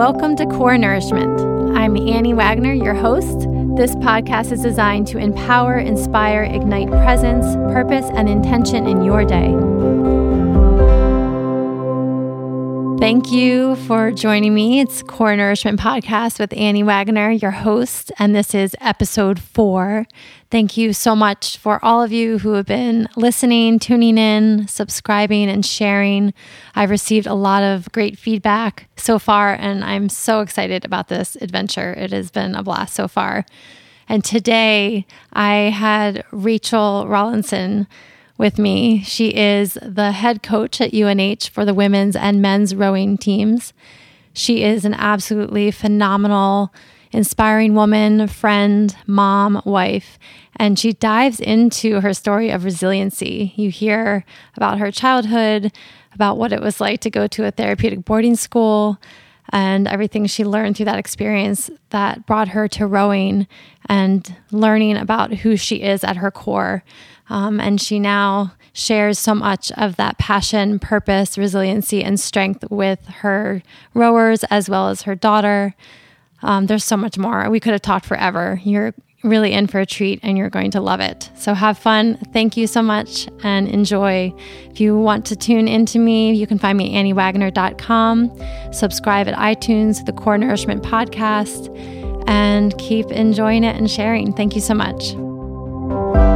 Welcome to Core Nourishment. I'm Annie Wagner, your host. This podcast is designed to empower, inspire, ignite presence, purpose, and intention in your day. Thank you for joining me. It's Core Nourishment Podcast with Annie Wagner, your host, and this is episode four. Thank you so much for all of you who have been listening, tuning in, subscribing, and sharing. I've received a lot of great feedback so far, and I'm so excited about this adventure. It has been a blast so far. And today I had Rachel Rawlinson with me. She is the head coach at UNH for the women's and men's rowing teams. She is an absolutely phenomenal, inspiring woman, friend, mom, wife, and she dives into her story of resiliency. You hear about her childhood, about what it was like to go to a therapeutic boarding school, and everything she learned through that experience that brought her to rowing and learning about who she is at her core. Um, and she now shares so much of that passion, purpose, resiliency, and strength with her rowers as well as her daughter. Um, there's so much more. We could have talked forever. You're really in for a treat and you're going to love it. So have fun. Thank you so much and enjoy. If you want to tune into me, you can find me at anniewagner.com. Subscribe at iTunes, the Core Nourishment Podcast, and keep enjoying it and sharing. Thank you so much.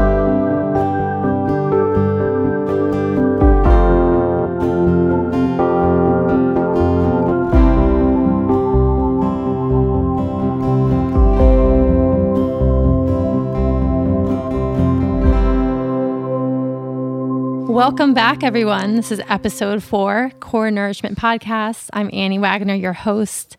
Welcome back, everyone. This is episode four, Core Nourishment Podcast. I'm Annie Wagner, your host,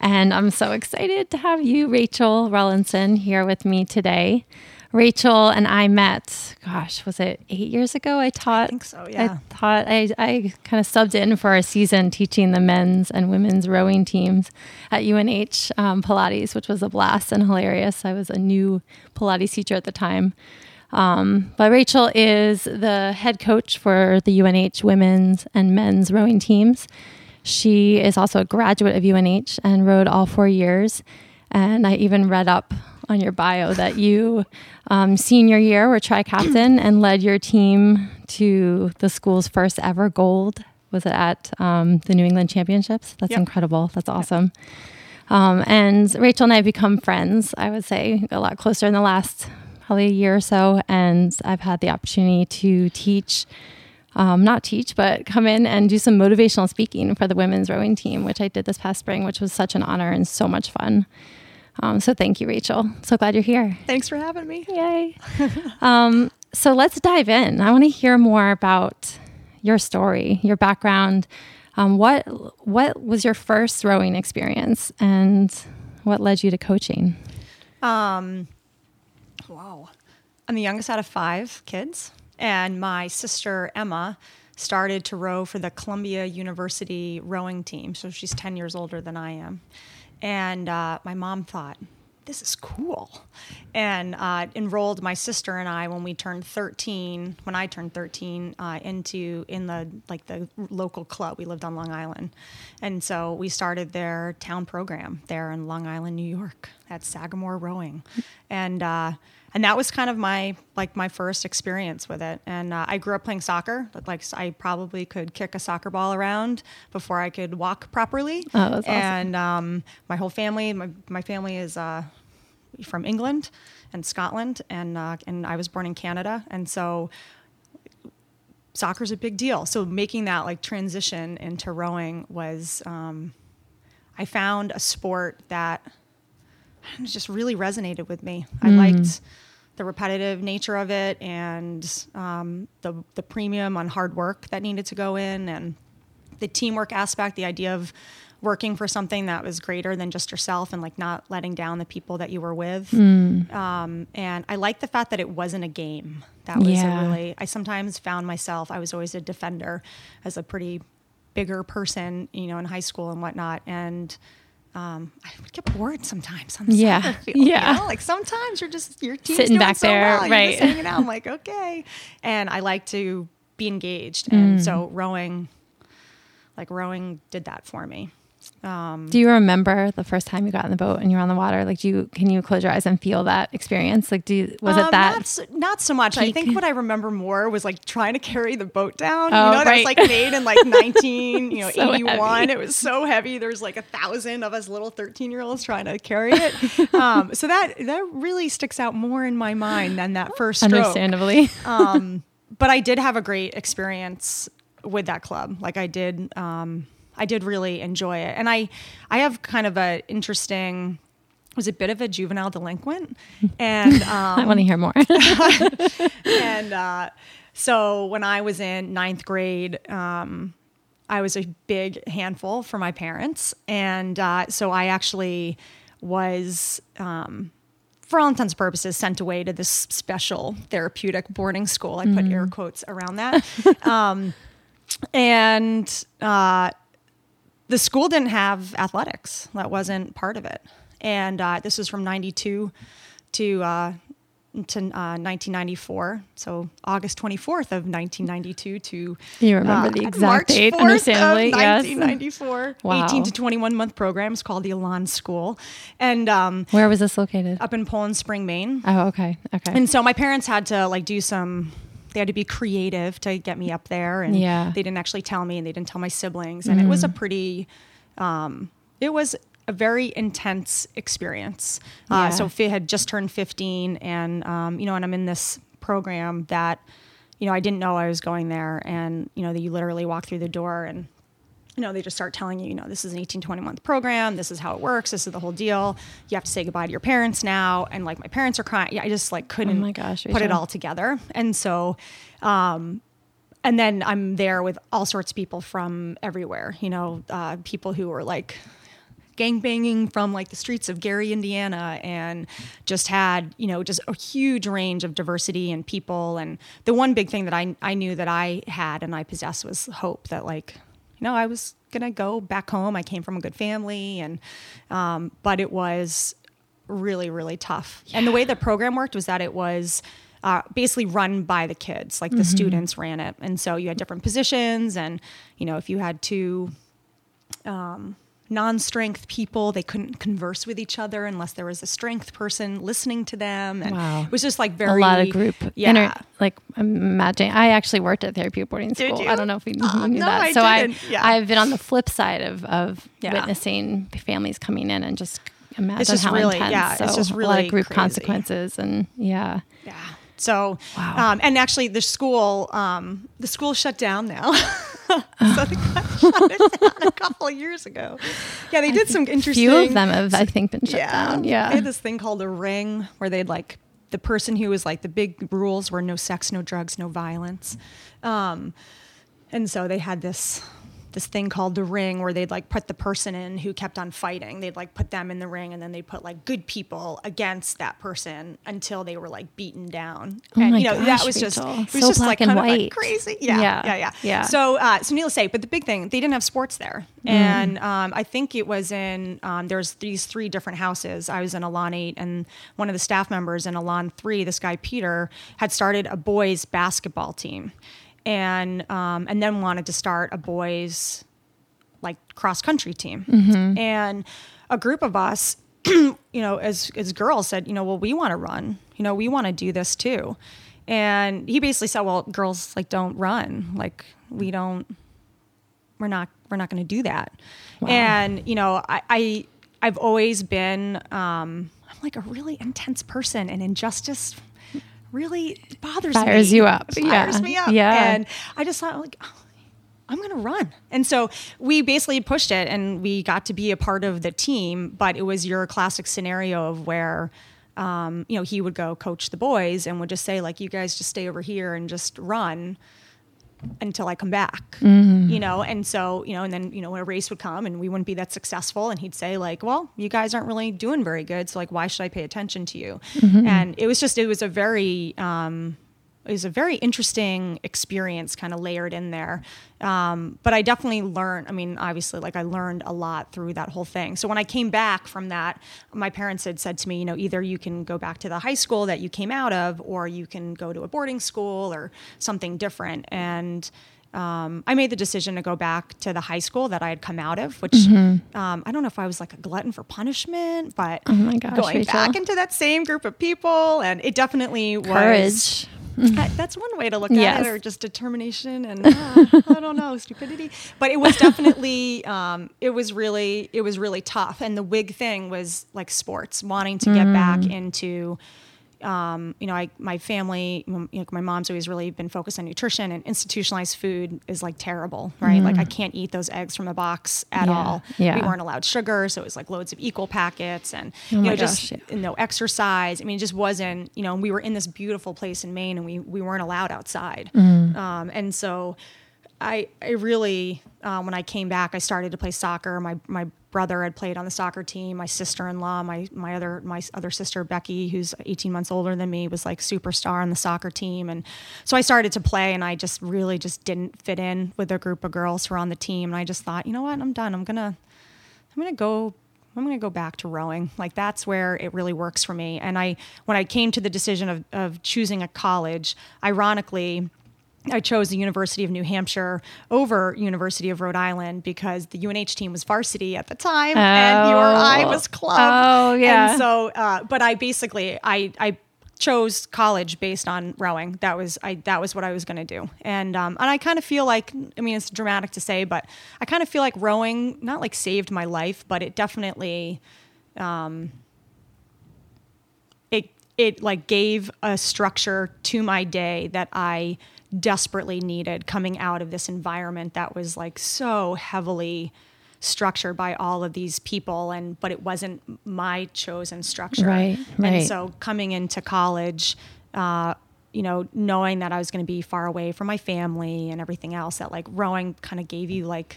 and I'm so excited to have you, Rachel Rawlinson, here with me today. Rachel and I met, gosh, was it eight years ago? I taught. I think so, yeah. I taught, I, I kind of subbed in for a season teaching the men's and women's rowing teams at UNH um, Pilates, which was a blast and hilarious. I was a new Pilates teacher at the time. Um, but Rachel is the head coach for the UNH women's and men's rowing teams. She is also a graduate of UNH and rowed all four years. And I even read up on your bio that you, um, senior year, were tri captain and led your team to the school's first ever gold. Was it at um, the New England Championships? That's yep. incredible. That's awesome. Yep. Um, and Rachel and I have become friends, I would say, a lot closer in the last probably a year or so, and I've had the opportunity to teach. Um, not teach, but come in and do some motivational speaking for the women's rowing team, which I did this past spring, which was such an honor and so much fun. Um, so thank you, Rachel. So glad you're here. Thanks for having me. Yay. um, so let's dive in. I want to hear more about your story, your background. Um, what what was your first rowing experience, and what led you to coaching? Um, Wow. I'm the youngest out of five kids, and my sister Emma started to row for the Columbia University rowing team. So she's 10 years older than I am. And uh, my mom thought, this is cool. And uh, enrolled my sister and I when we turned 13, when I turned 13, uh, into in the like the local club. We lived on Long Island. And so we started their town program there in Long Island, New York at Sagamore Rowing. And uh, and that was kind of my like my first experience with it. And uh, I grew up playing soccer. Like I probably could kick a soccer ball around before I could walk properly. Oh, that's awesome. And um, my whole family, my my family is uh, from England and Scotland, and uh, and I was born in Canada, and so soccer's a big deal. So making that like transition into rowing was, um, I found a sport that just really resonated with me. I mm. liked the repetitive nature of it and um, the the premium on hard work that needed to go in and the teamwork aspect, the idea of working for something that was greater than just yourself and like not letting down the people that you were with. Mm. Um, and I like the fact that it wasn't a game. That was yeah. really, I sometimes found myself, I was always a defender as a pretty bigger person, you know, in high school and whatnot. And um, I would get bored sometimes on the yeah. field. Yeah. You know? Like sometimes you're just your team's sitting back so there, well. right? hanging out. I'm like, okay. And I like to be engaged, and mm. so rowing, like rowing, did that for me. Do you remember the first time you got in the boat and you're on the water? Like, do you can you close your eyes and feel that experience? Like, do you, was Um, it that? Not, so- not so much. I think what I remember more was like trying to carry the boat down. Oh, you know, that was like made in like 19, you know, So 81. heavy. It was so heavy. There was like a thousand of us little 13 year olds trying to carry it. um, so that that really sticks out more in my mind than that first stroke. Understandably. um, but I did have a great experience with that club. Like I did, um, I did really enjoy it, and I, I have kind of a interesting. Was a bit of a juvenile delinquent, and um, I want to hear more. and uh, so when I was in ninth grade, um, I was a big handful for my parents, and uh, so I actually was, um, for all intents and purposes, sent away to this special therapeutic boarding school. I put air quotes around that, um, and uh, the school didn't have athletics. That wasn't part of it. And uh, this was from 92 to, uh, to uh, 1994. So August 24th of 1992 to You remember the uh, exact March date, 4th understandably, Of yes. 1994. Wow. 18 to 21 month programs called the Elan School. And um, Where was this located? up in Poland Spring, Maine. Oh, okay. Okay. And so my parents had to like do some they had to be creative to get me up there. And Yeah. they didn't actually tell me and they didn't tell my siblings. And it was a pretty um, it was a very intense experience. Yeah. uh, so Fi had just turned 15 and um, you know and i'm in this program that you know i didn't know i was going there. And you know that you literally walk through the door and you know, they just start telling you, you know, this is an 18, 20 month program. This is how it works. This is the whole deal. You have to say goodbye to your parents now. And like my parents are crying. Yeah, I just like couldn't Oh my gosh, put it all together. And so, um, and then I'm there with all sorts of people from everywhere, you know, uh, people who were like gangbanging from like the streets of Gary, Indiana, and just had, you know, just a huge range of diversity and people. And the one big thing that I, I knew that I had and I possessed was hope that like, you know, I was gonna go back home. I came from a good family, and um, but it was really, really tough. And the way the program worked was that it was uh, basically run by the kids, like the students ran it, and so you had different positions, and you know, if you had two um, non-strength people they couldn't converse with each other unless there was a strength person listening to them and Wow. it was just like very. a lot of group. yeah inter- like imagine. I actually worked at therapeutic boarding school. I don't know if we you Oh, knew no, that. I so didn't. I Yeah. I've been on the flip side of of Yeah. witnessing families coming in and just imagine just how really- intense. yeah, it's so just a lot really of group crazy. consequences and yeah. Yeah. So, Wow. um, and actually, the school, um, the school shut down now. so they got shut it down a couple of years ago. Yeah, they did some interesting. Few of them have I think been shut down. Yeah, they Yeah. had this thing called a ring where they'd like the person who was like the big rules were no sex, no drugs, no violence. Um, and so they had this this thing called the ring where they'd like put the person in who kept on fighting. They'd like put them in the ring and then they'd put like good people against that person until they were like beaten down. Oh and my you know, gosh, that was just Rachel. it was So just black like and kind of like white. crazy. Yeah. Yeah. Yeah. Yeah. Yeah. So uh, so needless to say, but the big thing, they didn't have sports there. Mm. And um, I think it was in um, there's these three different houses. I was in Elan eight, and one of the staff members in Elan three, this guy Peter, had started a boys basketball team, and um, and then wanted to start a boys like cross country team. And a group of us, you know, as as girls said, you know, well, we want to run. You know, we want to do this too. And he basically said, well, girls like don't run. Like we don't we're not we're not going to do that. And you know, I, I I've always been um, I'm like a really intense person, and injustice really bothers me. Fires you up. Fires Yeah. me up. Yeah. And I just thought like. oh, I'm going to run. And so we basically pushed it and we got to be a part of the team, but it was your classic scenario of where, um, you know, he would go coach the boys and would just say, like, you guys just stay over here and just run until I come back, you know? And so, you know, and then, you know, when a race would come and we wouldn't be that successful and he'd say like, well, you guys aren't really doing very good. So like, why should I pay attention to you? And it was just, it was a very, um, it was a very interesting experience kind of layered in there. Um, but I definitely learned, I mean, obviously, like I learned a lot through that whole thing. So when I came back from that, my parents had said to me, you know, either you can go back to the high school that you came out of, or you can go to a boarding school or something different. And um, I made the decision to go back to the high school that I had come out of, which Mm-hmm. um, I don't know if I was like a glutton for punishment, but Oh my gosh, going Rachel. back into that same group of people, and it definitely was. That's one way to look at it, or just determination and uh, I don't know stupidity. But it was definitely, um, it was really, it was really tough. And the wig thing was like sports, wanting to get back Mm. into. Um, you know, I my family, you know, my mom's always really been focused on nutrition, and institutionalized food is like terrible, right? Like I can't eat those eggs from the box at Mm. Yeah, all. yeah. We weren't allowed sugar, so it was like loads of equal packets, and Oh you know, just gosh, yeah. no exercise. I mean, it just wasn't, you know, we were in this beautiful place in Maine and we, we weren't allowed outside. Mm. Um, and so I, I really, uh, when I came back, I started to play soccer. My, my brother had played on the soccer team. My sister-in-law, my, my other, my other sister, Becky, who's 18 months older than me, was like superstar on the soccer team. And so I started to play and I just really just didn't fit in with a group of girls who were on the team. And I just thought, you know what, I'm done. I'm going to, I'm going to go I'm going to go back to rowing. Like that's where it really works for me. And I when I came to the decision of of choosing a college, ironically, I chose the University of New Hampshire over University of Rhode Island because the UNH team was varsity at the time and URI Oh. was club. Oh, yeah. And so, uh, but I basically I I chose college based on rowing. That was I that was what I was going to do. And um, and I kind of feel like I mean it's dramatic to say, but I kind of feel like rowing not like saved my life, but it definitely um, it it like gave a structure to my day that I desperately needed coming out of this environment that was like so heavily structured by all of these people and but it wasn't my chosen structure Right, right. and so coming into college uh you know knowing that i was going to be far away from my family and everything else that like rowing kind of gave you like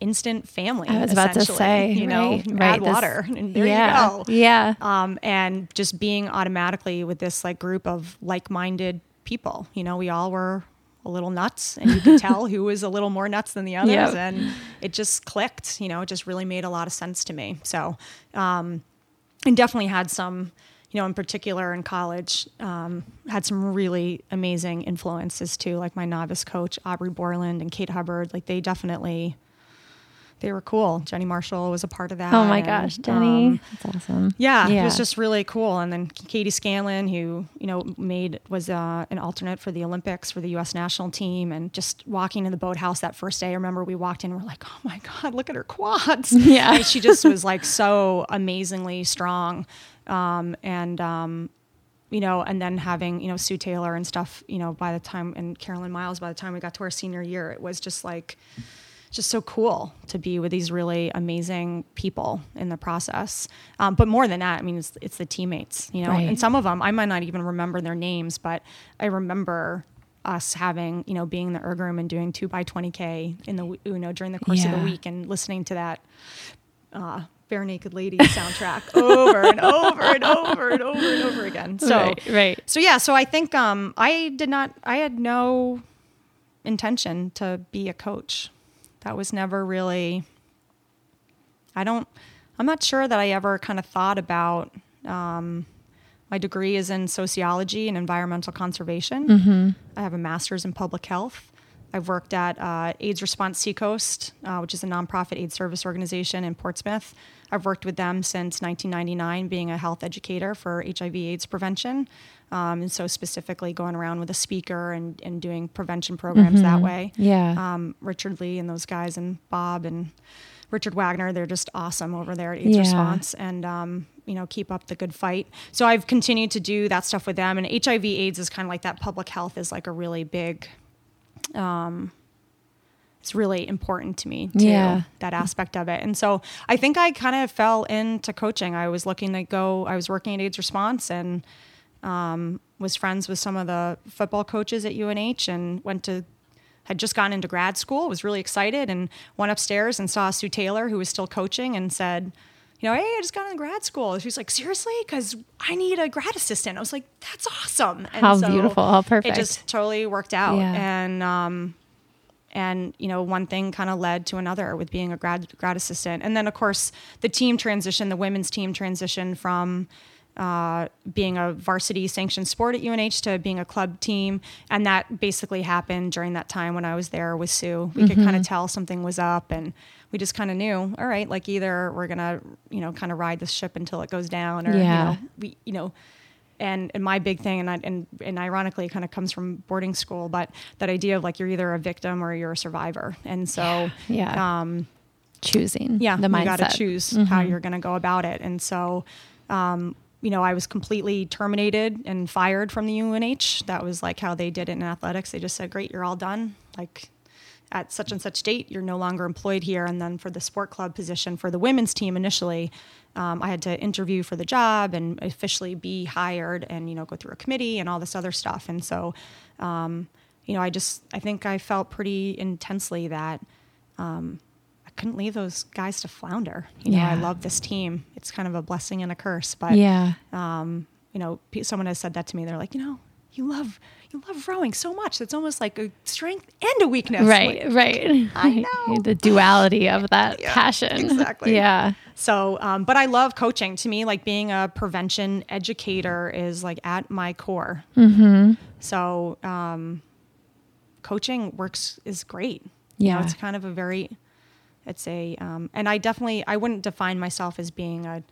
instant family I was about to say, you know right, add right, this- water and there yeah, you go Yeah. um, and just being automatically with this like group of like-minded people. You know, we all were a little nuts, and you could tell who was a little more nuts than the others, Yep. and it just clicked. You know, it just really made a lot of sense to me. So, um, and definitely had some. You know, in particular in college, um, had some really amazing influences too, like my novice coach Aubrey Borland and Kate Hubbard. Like they definitely, they were cool. Jenny Marshall was a part of that. oh my and, gosh, Jenny. um, That's awesome. yeah, Yeah. it was just really cool. And then Katie Scanlon, who you know made was uh, an alternate for the Olympics for the U.S. national team, and just walking in the boathouse that first day. I remember we walked in, and we're like, "Oh my god, look at her quads!" Yeah. And she just was like so amazingly strong, um, and um, you know, and then having you know Sue Taylor and stuff. You know, by the time and Carolyn Miles, by the time we got to our senior year, it was just like just so cool to be with these really amazing people in the process. Um, but more than that, I mean, it's, it's the teammates, you know, Right. and some of them I might not even remember their names, but I remember us having, you know, being in the erg room and doing two by 20K in the, you know, during the course of the week and listening to that, uh, Barenaked Lady soundtrack over and over and over and over and over again. So, right, right. so yeah, so I think um, I did not. I had no intention to be a coach. That was never really. I don't. I'm not sure that I ever kind of thought about. Um, my degree is in sociology and environmental conservation. I have a master's in public health. I've worked at uh, AIDS Response Seacoast, uh, which is a nonprofit AIDS service organization in Portsmouth. I've worked with them since 1999, being a health educator for HIV/AIDS prevention, um, and so specifically going around with a speaker and, and doing prevention programs that way. Yeah. Um, Richard Lee and those guys and Bob and Richard Wagner, they're just awesome over there at AIDS Yeah. Response and, um, you know, keep up the good fight. So I've continued to do that stuff with them. And HIV AIDS is kind of like that public health is like a really big, um, it's really important to me too, Yeah. that aspect of it. And so I think I kind of fell into coaching. I was looking to go, I was working at AIDS Response and um, was friends with some of the football coaches at UNH and went to had just gone into grad school, was really excited, and went upstairs and saw Sue Taylor, who was still coaching, and said, you know, hey, I just got into grad school. She was like, seriously? Because I need a grad assistant. I was like, that's awesome. And How beautiful. How perfect. It just totally worked out. Yeah. And, um, and you know, one thing kind of led to another with being a grad grad assistant. And then, of course, the team transition, the women's team transition from uh, being a varsity sanctioned sport at UNH to being a club team. And that basically happened during that time when I was there with Sue. We could kind of tell something was up and we just kind of knew, all right, like either we're going to, you know, kind of ride this ship until it goes down or, Yeah. you know, we, you know, and, and my big thing, and, I, and, and ironically, it kind of comes from boarding school, but that idea of like you're either a victim or you're a survivor. And so, Yeah. um, Choosing. yeah, The you got to choose how you're going to go about it. And so, um, you know, I was completely terminated and fired from the UNH. That was like how they did it in athletics. They just said, "Great, you're all done." Like at such and such date, you're no longer employed here. And then for the sport club position for the women's team initially, um, I had to interview for the job and officially be hired, and you know, go through a committee and all this other stuff. And so, um, you know, I just I think I felt pretty intensely that um, I couldn't leave those guys to flounder. You know, I love this team. It's kind of a blessing and a curse, but Yeah. um, you know, someone has said that to me. They're like, you know, you love you love rowing so much. It's almost like a strength and a weakness. Right, Like, right. I know. the duality of that Yeah, passion. exactly. Yeah. So, um, but I love coaching. To me, like being a prevention educator is like at my core. Mm-hmm. So, um, coaching works is great. You know, Yeah. it's kind of a very, it's a, um, and I definitely, I wouldn't define myself as being a,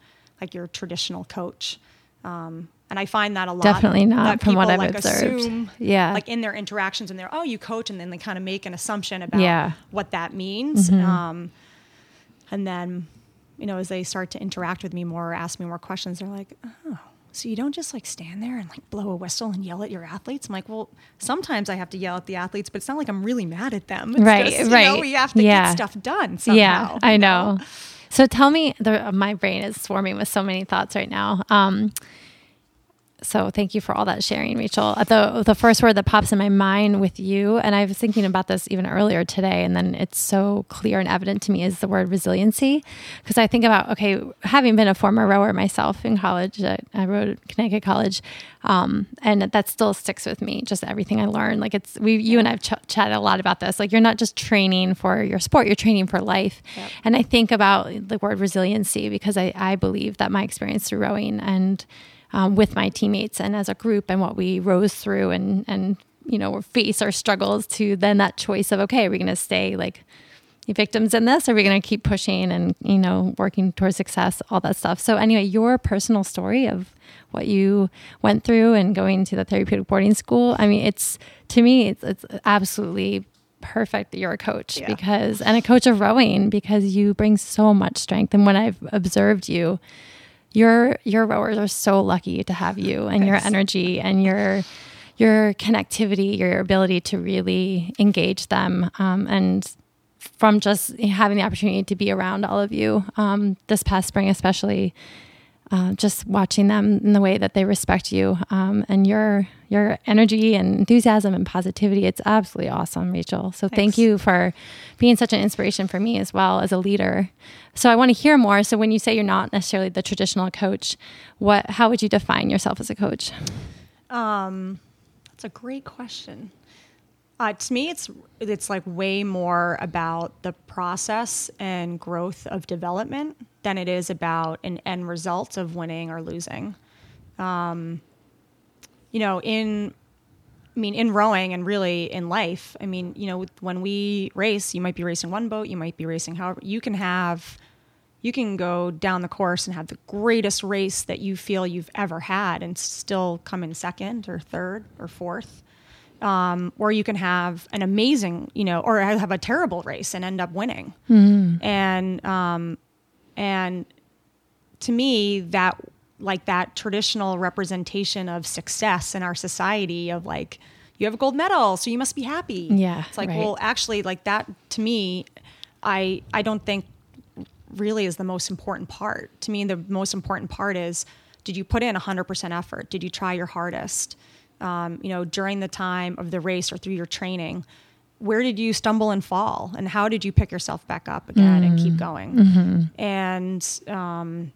like your traditional coach. Um, and I find that a lot. Definitely not from what I've like, observed. assume, Yeah. Like in their interactions and they're, oh, you coach. And then they kind of make an assumption about Yeah. Mm-hmm. what that means. Um, and then, you know, as they start to interact with me more or ask me more questions, they're like, oh, so you don't just like stand there and like blow a whistle and yell at your athletes? I'm like, well, sometimes I have to yell at the athletes, but it's not like I'm really mad at them. It's Right, just, you right. Know, we have to Yeah. get stuff done somehow. yeah, I you know. So tell me, the, my brain is swarming with so many thoughts right now. Um, so thank you for all that sharing, Rachel. Uh, The the first word that pops in my mind with you, and I was thinking about this even earlier today, and then it's so clear and evident to me is the word resiliency. Because I think about okay, having been a former rower myself in college, uh, I rowed at Connecticut College, um, and that still sticks with me. Just everything I learned, like it's we, you and I've ch- chatted a lot about this. Like you're not just training for your sport, you're training for life. Yep. And I think about the word resiliency because I, I believe that my experience through rowing and um, with my teammates and as a group and what we rose through and and you know face our struggles to then that choice of okay, are we going to stay like victims in this? Or are we going to keep pushing and you know working towards success, all that stuff? So anyway, your personal story of what you went through and going to the therapeutic boarding school. I mean, it's to me, it's, it's absolutely perfect that you're a coach Yeah. because and a coach of rowing because you bring so much strength. And when I've observed you, your your rowers are so lucky to have you and your energy and your your connectivity, your ability to really engage them, um, and from just having the opportunity to be around all of you um, this past spring, especially. Uh, just watching them in the way that they respect you um, and your your energy and enthusiasm and positivity, it's absolutely awesome, Rachel. So thank you for being such an inspiration for me as well as a leader. So I want to hear more. So when you say you're not necessarily the traditional coach, what how would you define yourself as a coach? Um, that's a great question. Uh, to me, it's it's like way more about the process and growth of development than it is about an end result of winning or losing. Um, you know, in I mean, in rowing and really in life, I mean, you know, when we race, you might be racing one boat, you might be racing however you can have, you can go down the course and have the greatest race that you feel you've ever had and still come in second or third or fourth. Um, or you can have an amazing, you know, or have a terrible race and end up winning. And um, and to me that like that traditional representation of success in our society of like you have a gold medal so you must be happy. Yeah, it's like right. well actually like that to me i i don't think really is the most important part. To me the most important part is did you put in 100% effort? Did you try your hardest um, you know during the time of the race or through your training where did you stumble and fall? And how did you pick yourself back up again and keep going? And um,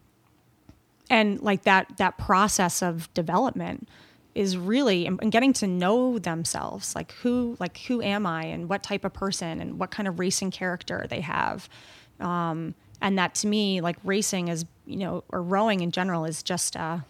and like that that process of development is really and and getting to know themselves like who like who am i and what type of person and what kind of racing character they have. Um, and that to me like racing is you know or rowing in general is just a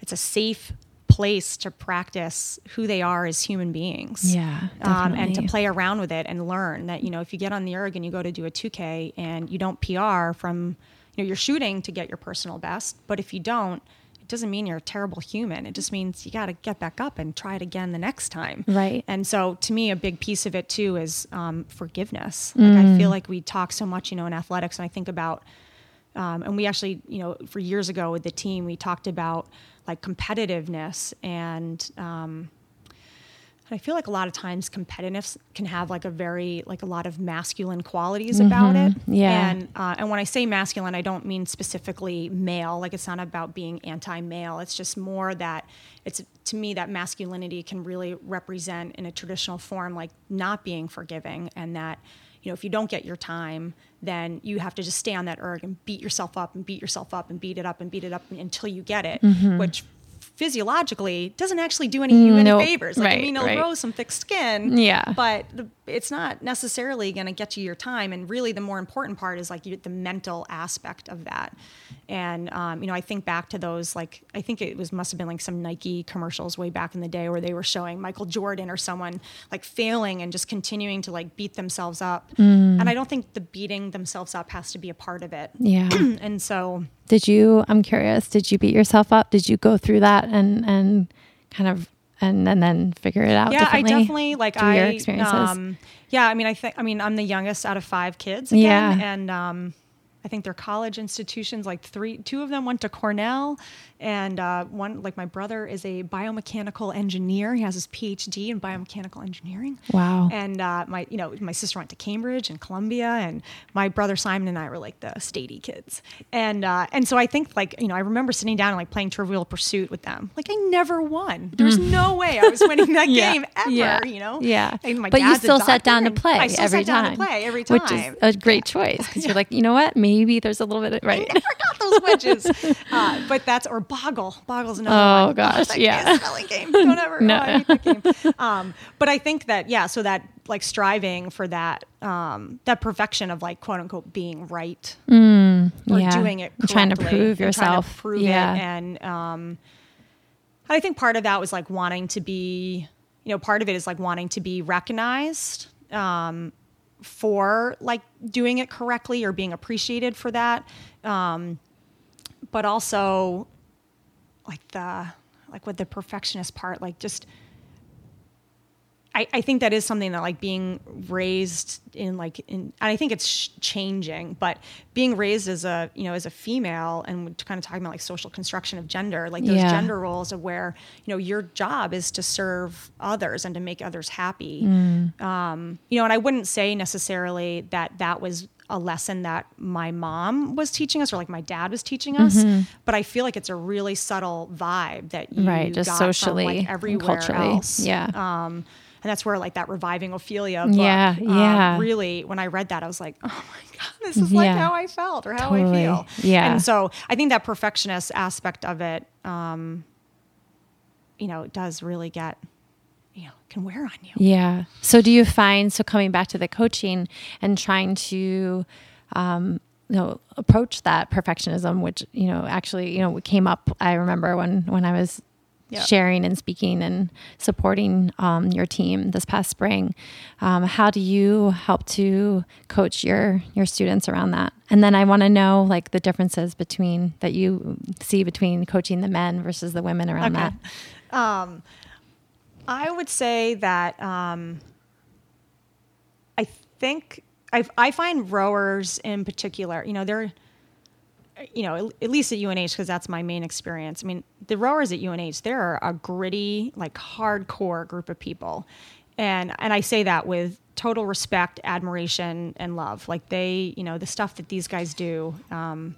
it's a safe place to practice who they are as human beings. Yeah, Um, and to play around with it and learn that, you know, if you get on the erg and you go to do a 2K and you don't PR from, you know, you're shooting to get your personal best, but if you don't, it doesn't mean you're a terrible human. It just means you got to get back up and try it again the next time. Right. And so to me, a big piece of it too is um, forgiveness. Like I Mm. feel like we talk so much, you know, in athletics, and I think about, um, and we actually, you know, for years ago with the team, we talked about like competitiveness and. Um, I feel like a lot of times competitiveness can have like a very like a lot of masculine qualities about it. Mm-hmm. Yeah. And uh, and when I say masculine, I don't mean specifically male. Like it's not about being anti-male. It's just more that it's to me that masculinity can really represent in a traditional form like not being forgiving and that you know if you don't get your time then you have to just stay on that erg and beat yourself up and beat yourself up and beat it up and beat it up until you get it mm-hmm. which physiologically doesn't actually do any you any Nope. favors like Right, i mean it'll right. grow some thick skin Yeah. but the, it's not necessarily going to get you your time and really the more important part is like you, the mental aspect of that and um, you know i think back to those like i think it was must have been like some nike commercials way back in the day where they were showing michael jordan or someone like failing and just continuing to like beat themselves up Mm. and i don't think the beating themselves up has to be a part of it Yeah. and so Did you? I'm curious. Did you beat yourself up? Did you go through that and and kind of and and then figure it out? yeah i definitely like i your experiences. um yeah i mean i think i mean i'm the youngest out of five kids Yeah. again and um i think they're college institutions like three two of them went to cornell and uh, one like my brother is a biomechanical engineer he has his phd in biomechanical engineering Wow. and uh, my you know my sister went to cambridge and columbia and my brother simon and i were like the statey kids and uh, and so i think like you know i remember sitting down and like playing trivial pursuit with them like i never won there's no way i was winning that Mm. Yeah. game ever Yeah. you know Yeah. And my but you still sat down to play I still every sat down time. to play every time Which is a great choice because you're like, you know what? Maybe there's a little bit of, right. I forgot those wedges. Uh, but that's or boggle. Boggle's another Oh, one. gosh, that yeah. spelling game. Don't ever. No. oh, I hate that game. Um, but I think that yeah. So that like striving for that um, that perfection of like quote unquote being right or Mm, yeah. doing it trying to prove trying to yourself. prove Yeah. it and um, I think part of that was like wanting to be you know part of it is like wanting to be recognized um, for like doing it correctly or being appreciated for that. Um, but also like the like with the perfectionist part like just I, I think that is something that like being raised in like in and I think it's sh- changing but being raised as a you know as a female and we're kind of talking about like social construction of gender like those Yeah. gender roles of where you know your job is to serve others and to make others happy Mm. um, you know and I wouldn't say necessarily that that was a lesson that my mom was teaching us or like my dad was teaching us but I feel like it's a really subtle vibe that you Mm-hmm. Right, just socially like and everywhere culturally. else Yeah. um, and that's where like that reviving Ophelia book, Yeah, um, yeah. really when I read that I was like, oh my god, this is like Yeah. how I felt or how Totally. I feel. Yeah. And so I think that perfectionist aspect of it, um, you know, does really get, you know, can wear on you. Yeah. So do you find so coming back to the coaching and trying to um you know approach that perfectionism which you know actually you know came up I remember when when I was Yeah. sharing and speaking and supporting um, your team this past spring um, how do you help to coach your your students around that and then I want to know like the differences between that you see between coaching the men versus the women around Okay. that I would say that um, I think I, I find rowers in particular, you know, they're, you know, at least at UNH, because that's my main experience. I mean, the rowers at UNH, they're a gritty, like hardcore group of people. And, and I say that with total respect, admiration, and love. Like they, you know, the stuff that these guys do, um,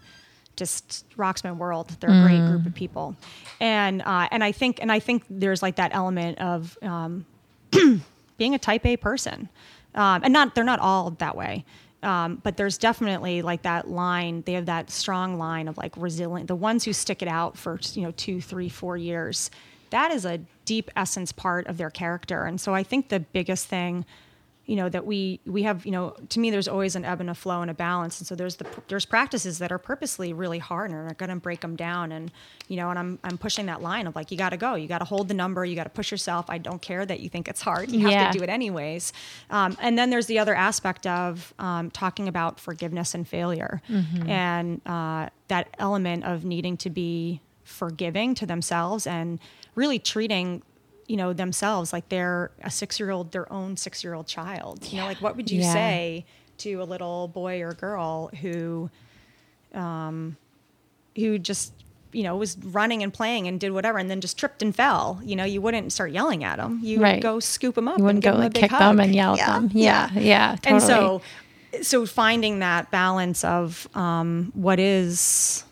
just rocks my world. They're a great group of people, and uh, and I think and I think there's like that element of um, being a Type A person, um, and not they're not all that way, um, but there's definitely like that line. They have that strong line of like resilient. The ones who stick it out for you know two, three, four years, that is a deep essence part of their character, and so I think the biggest thing you know that we we have you know to me there's always an ebb and a flow and a balance. And so there's the there's practices that are purposely really hard and are going to break them down. And you know and I'm I'm pushing that line of like you got to go. You got to hold the number. You got to push yourself. I don't care that you think it's hard. You have Yeah. to do it anyways. Um, and then there's the other aspect of um, talking about forgiveness and failure. And uh, that element of needing to be forgiving to themselves and really treating you know themselves like they're a six year old their own six year old child you know like what would you Yeah. say to a little boy or girl who um who just you know was running and playing and did whatever and then just tripped and fell you know you wouldn't start yelling at them you Right. would go scoop them up You wouldn't go like kick hug. them and yell at Yeah, them. Yeah, yeah, totally. and so so finding that balance of um, what is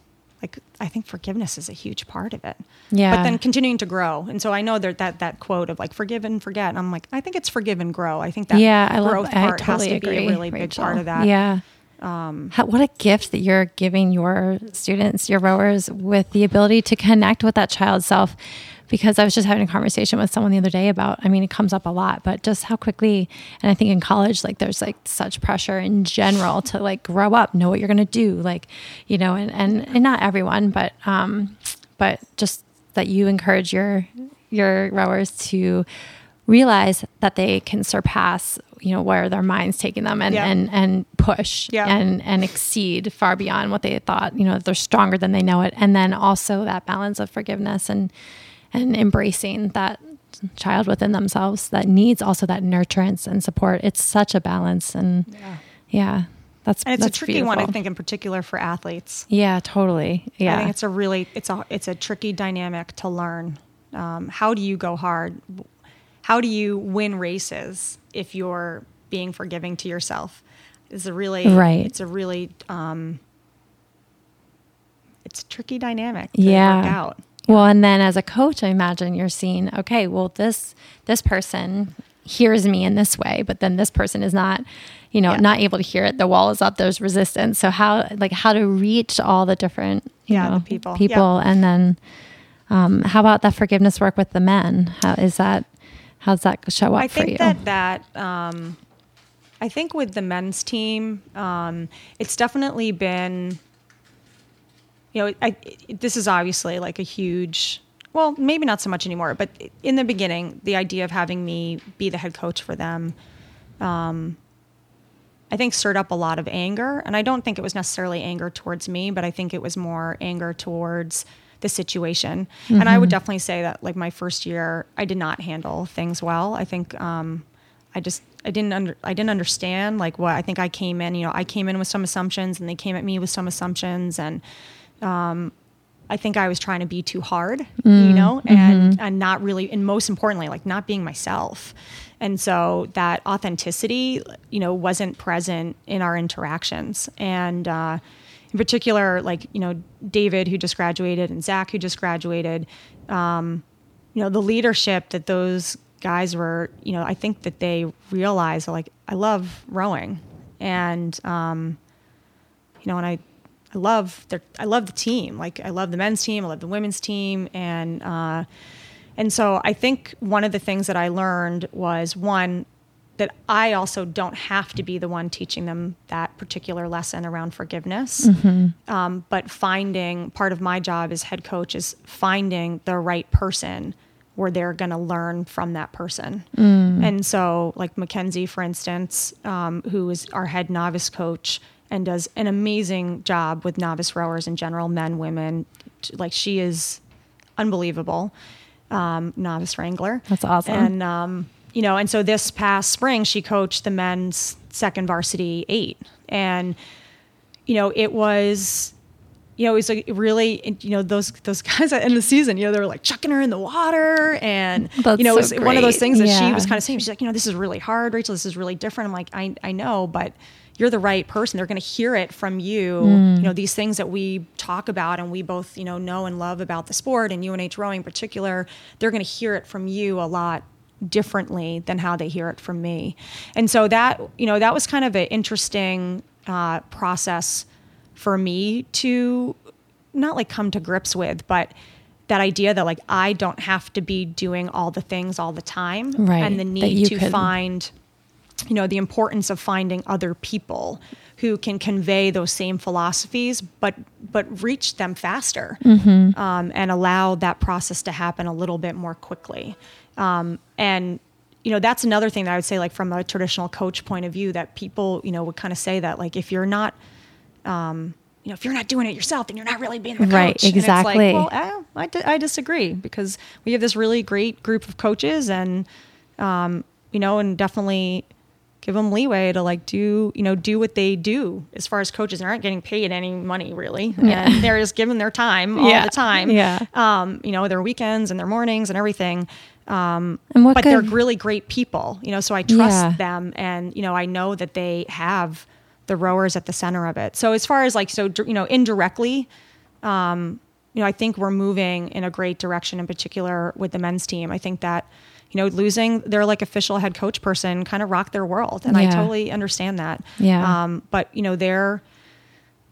like I think forgiveness is a huge part of it. Yeah. But then continuing to grow. And so I know that that that quote of like forgive and forget. And I'm like, I think it's forgive and grow. I think that yeah, I love. growth I totally has to agree. be a really big part of that. Yeah. Um, How, what a gift that you're giving your students, your rowers, with the ability to connect with that child self. Because I was just having a conversation with someone the other day about, I mean, it comes up a lot, but just how quickly, and I think in college, like there's like such pressure in general to like grow up, know what you're going to do, like, you know, and, and, and not everyone, but, um, but just that you encourage your, your rowers to realize that they can surpass you know where their minds taking them and Yeah. and and push Yeah. and and exceed far beyond what they thought you know they're stronger than they know it and then also that balance of forgiveness and and embracing that child within themselves that needs also that nurturance and support it's such a balance and yeah, that's And it's that's a tricky one, I think, in particular for athletes. yeah totally yeah I think it's a really it's a it's a tricky dynamic to learn. Um, how do you go hard? How do you win races if you're being forgiving to yourself? Is a really Right. It's a really um, it's a tricky dynamic. To yeah Work out. Well and then as a coach i imagine you're seeing okay well this this person hears me in this way but then this person is not you know Yeah. not able to hear it the wall is up there's resistance so how like how to reach all the different Yeah, know, the people. people and then um, how about that forgiveness work with the men how is that how does that show up I for you that that um, I think with the men's team, um, it's definitely been. You know, I, it, this is obviously like a huge. Well, maybe not so much anymore, but in the beginning, the idea of having me be the head coach for them, um, I think stirred up a lot of anger, and I don't think it was necessarily anger towards me, but I think it was more anger towards the situation. And I would definitely say that, like my first year, I did not handle things well. I think um, I just I didn't under I didn't understand like what I think I came in. You know, I came in with some assumptions, and they came at me with some assumptions, and um, I think I was trying to be too hard, you know, and and not really, and most importantly, like not being myself. And so that authenticity, you know, wasn't present in our interactions. And uh, in particular, like you know, David who just graduated and Zach who just graduated, um, you know, the leadership that those guys were, you know, I think that they realized like I love rowing, and um, you know, and I, I love their, I love the team. Like I love the men's team, I love the women's team, and uh, and so I think one of the things that I learned was one that I also don't have to be the one teaching them that particular lesson around forgiveness, um, but finding part of my job as head coach is finding the right person where they're going to learn from that person. And so, like Mackenzie, for instance, um, who is our head novice coach and does an amazing job with novice rowers in general, men, women. Like she is unbelievable, um, novice wrangler. That's awesome. And um, you know, and so this past spring, she coached the men's second varsity eight, and you know, it was you know, it was like really, you know, those those guys at the end of the season, you know, they were like chucking her in the water, and That's you know, it was one of those things that Yeah. she was kind of saying. She's like, you know, this is really hard, Rachel. This is really different. I'm like, I I know, but you're the right person. They're going to hear it from you. Mm. You know, these things that we talk about and we both, you know, know and love about the sport and UNH rowing in particular. They're going to hear it from you a lot differently than how they hear it from me. And so that, you know, that was kind of an interesting uh, process for me to not like come to grips with, but that idea that like I don't have to be doing all the things all the time Right, and the need to could- find you know, the importance of finding other people who can convey those same philosophies, but but reach them faster Mm-hmm. um, and allow that process to happen a little bit more quickly. Um, and you know, that's another thing that I would say, like from a traditional coach point of view, that people you know would kind of say that like if you're not um, you know, if you're not doing it yourself, then you're not really being the coach. Right, And it's like, exactly. well, I, I disagree because we have this really great group of coaches and, um, you know, and definitely give them leeway to like do, you know, do what they do as far as coaches. They aren't getting paid any money really. Yeah. And they're just giving their time all Yeah, the time. yeah. Um, you know, their weekends and their mornings and everything. Um, And what but they're really great people, you know, so I trust Yeah. them and, you know, I know that they have the rowers at the center of it. So as far as like, so, you know, indirectly, um, you know, I think we're moving in a great direction in particular with the men's team. I think that, you know, losing their like official head coach person kind of rocked their world. And I totally understand that. Yeah. Um, but you know, they're,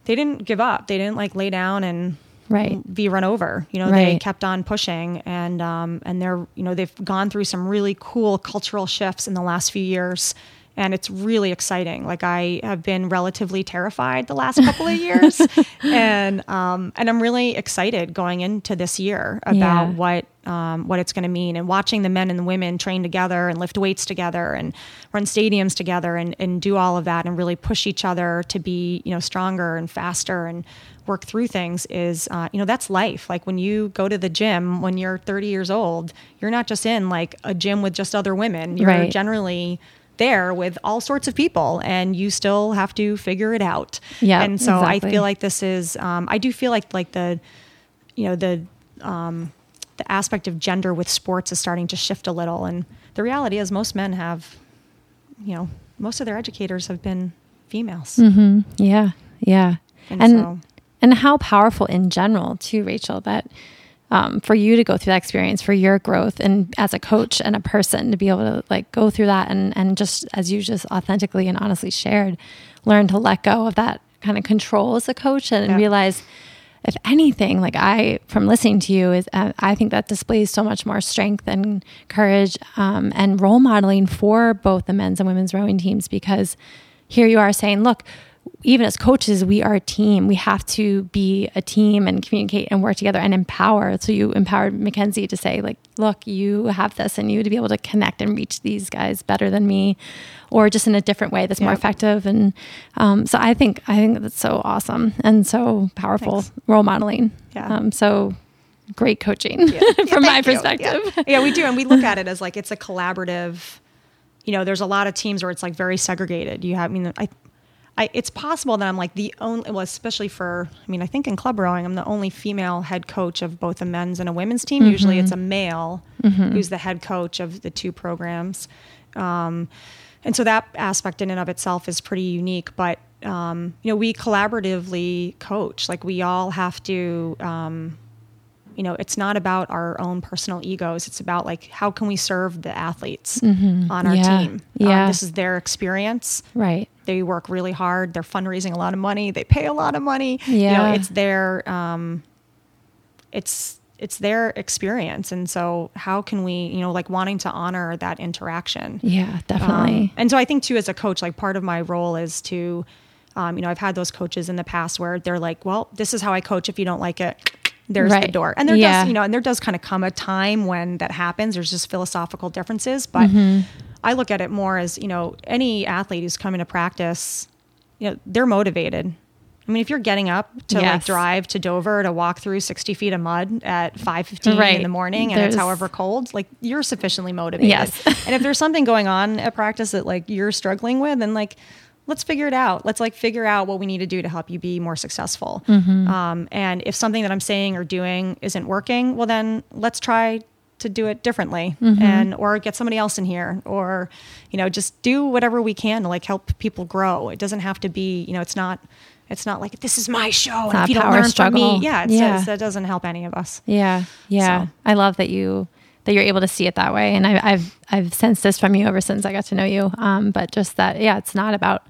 they didn't give up. They didn't like lay down and Right. be run over. You know, they kept on pushing and um, and they're you know they've gone through some really cool cultural shifts in the last few years. And it's really exciting. Like I have been relatively terrified the last couple of years, and um, and I'm really excited going into this year about Yeah. what um, what it's going to mean, and watching the men and the women train together and lift weights together and run stadiums together and, and do all of that and really push each other to be you know stronger and faster and work through things is uh, you know that's life like when you go to the gym when you're 30 years old you're not just in like a gym with just other women you're Right. generally there with all sorts of people and you still have to figure it out Yeah, and so i feel like this is um, i do feel like like the you know the um, the aspect of gender with sports is starting to shift a little and the reality is most men have you know most of their educators have been females Mm-hmm. Yeah. Yeah. And And so- and how powerful in general too, Rachel, that um, for you to go through that experience, for your growth and as a coach and a person to be able to like go through that and and just as you just authentically and honestly shared, learn to let go of that kind of control as a coach and Yeah. realize if anything, like I, from listening to you, is uh, I think that displays so much more strength and courage um, and role modeling for both the men's and women's rowing teams because here you are saying, look, even as coaches, we are a team. We have to be a team and communicate and work together and empower. So you empowered Mackenzie to say, like, look, you have this and you to be able to connect and reach these guys better than me, or just in a different way that's more effective. And um, so I think I think that's so awesome and so powerful Thanks. role modeling. Yeah. Um, so great coaching Yeah. from my perspective. Yeah. Yeah, we do. And we look at it as like it's a collaborative, you know, there's a lot of teams where it's like very segregated. You have, I mean, I, I, it's possible that I'm like the only, well, especially for, I mean, I think in club rowing, I'm the only female head coach of both a men's and a women's team. Usually it's a male who's the head coach of the two programs. Um, and so that aspect in and of itself is pretty unique, but, um, you know, we collaboratively coach, like we all have to, um, you know it's not about our own personal egos it's about like how can we serve the athletes on our Mm-hmm. Yeah. team Yeah. um, this is their experience Right. they work really hard they're fundraising a lot of money they pay a lot of money yeah. you know it's their um, it's it's their experience and so how can we you know like wanting to honor that interaction Yeah, definitely. um, and so I think too, as a coach, like part of my role is to, um, you know, I've had those coaches in the past where they're like, well, this is how I coach. If you don't like it, there's the door. And there Yeah. does, you know, and there does kind of come a time when that happens. There's just philosophical differences, but Mm-hmm. I look at it more as, you know, any athlete who's coming to practice, you know, they're motivated. I mean, if you're getting up to like drive to Dover to walk through 60 feet of mud at 5:15 in Right. the morning and it's however cold, like you're sufficiently motivated. Yes. and if there's something going on at practice that like you're struggling with, then like let's figure it out. Let's like figure out what we need to do to help you be more successful. Mm-hmm. Um, and if something that I'm saying or doing isn't working, well then let's try to do it differently Mm-hmm. and or get somebody else in here or you know just do whatever we can to like help people grow it doesn't have to be you know it's not it's not like this is my show and if you don't learn from me yeah, it's, Yeah. it's- that doesn't help any of us Yeah, yeah. So- I love that you that you're able to see it that way, and I, I've I've sensed this from you ever since I got to know you. Um, but just that, yeah, it's not about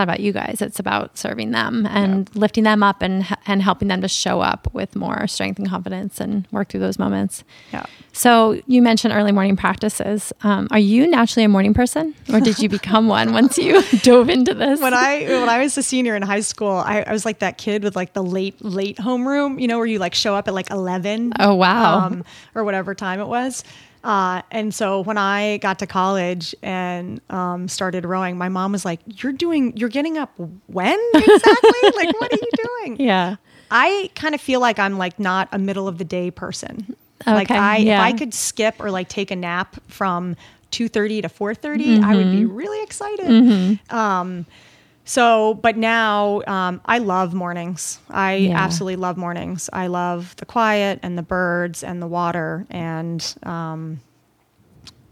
not about you guys. It's about serving them and lifting them up and and helping them to show up with more strength and confidence and work through those moments. Yeah. So you mentioned early morning practices. Um, are you naturally a morning person, or did you become one once you dove into this? when I when I was a senior in high school, I, I was like that kid with like the late late homeroom, you know, where you like show up at like eleven. Oh, wow. um, or whatever time it was. Uh, and so when I got to college and um, started rowing, my mom was like, "You're doing, you're getting up when exactly? like, what are you doing?" yeah. I kind of feel like I'm like not a middle of the day person. Like I, yeah. if I could skip or like take a nap from two thirty to four I would be really excited. Um, so, but now um, I love mornings. I Yeah. absolutely love mornings. I love the quiet and the birds and the water and um,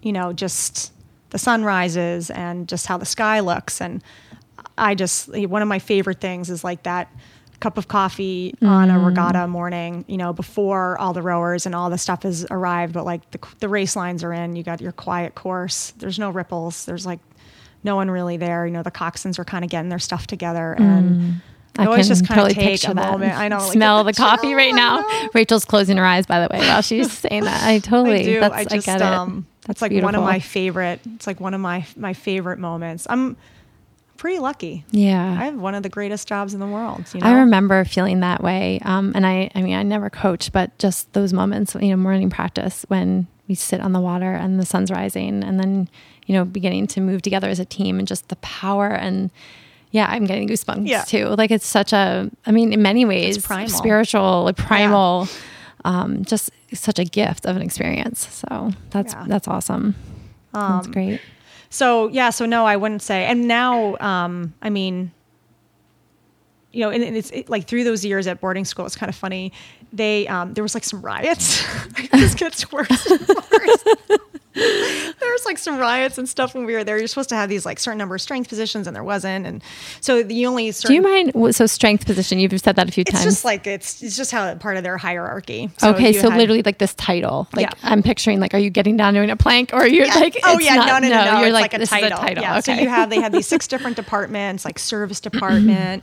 you know just the sunrises and just how the sky looks and I just one of my favorite things is like that cup of coffee on a regatta morning, you know, before all the rowers and all the stuff has arrived, but like the the race lines are in, you got your quiet course. There's no ripples. There's like no one really there. You know, the coxswains are kind of getting their stuff together and I, always just kind of take a moment. I know, like, Smell get the coffee right now. Rachel's closing her eyes, by the way, while she's saying that. I totally. I do. That's, I I, just get it. um That's it's like one of my favorite it's like one of my my favorite moments. I'm pretty lucky. Yeah. I have one of the greatest jobs in the world. You know? I remember feeling that way. Um, and I, I mean, I never coached, but just those moments, you know, morning practice when we sit on the water and the sun's rising and then, you know, beginning to move together as a team and just the power and, yeah, I'm getting goosebumps Yeah. too. Like it's such a, I mean, in many ways, primal. spiritual, like primal, um, just such a gift of an experience. So that's, Yeah. that's awesome. that's great. So yeah, so no, I wouldn't say. And now, um, I mean, you know, and and it's it, like through those years at boarding school, it's kind of funny. They um, there was like some riots. this gets worse and worse. there was like some riots and stuff when we were there. You're supposed to have these like certain number of strength positions, and there wasn't. And so you only Do you mind? So strength position, you've said that a few It's times. It's just like it's it's just how part of their hierarchy. okay, so had- literally like this title. Like Yeah. I'm picturing like, are you getting down doing a plank or you're Yeah. like, oh yeah, not- no, no, no, no. You're it's like, like, a, title. a title. Yeah. Okay. So you have they have these six different departments, like service department,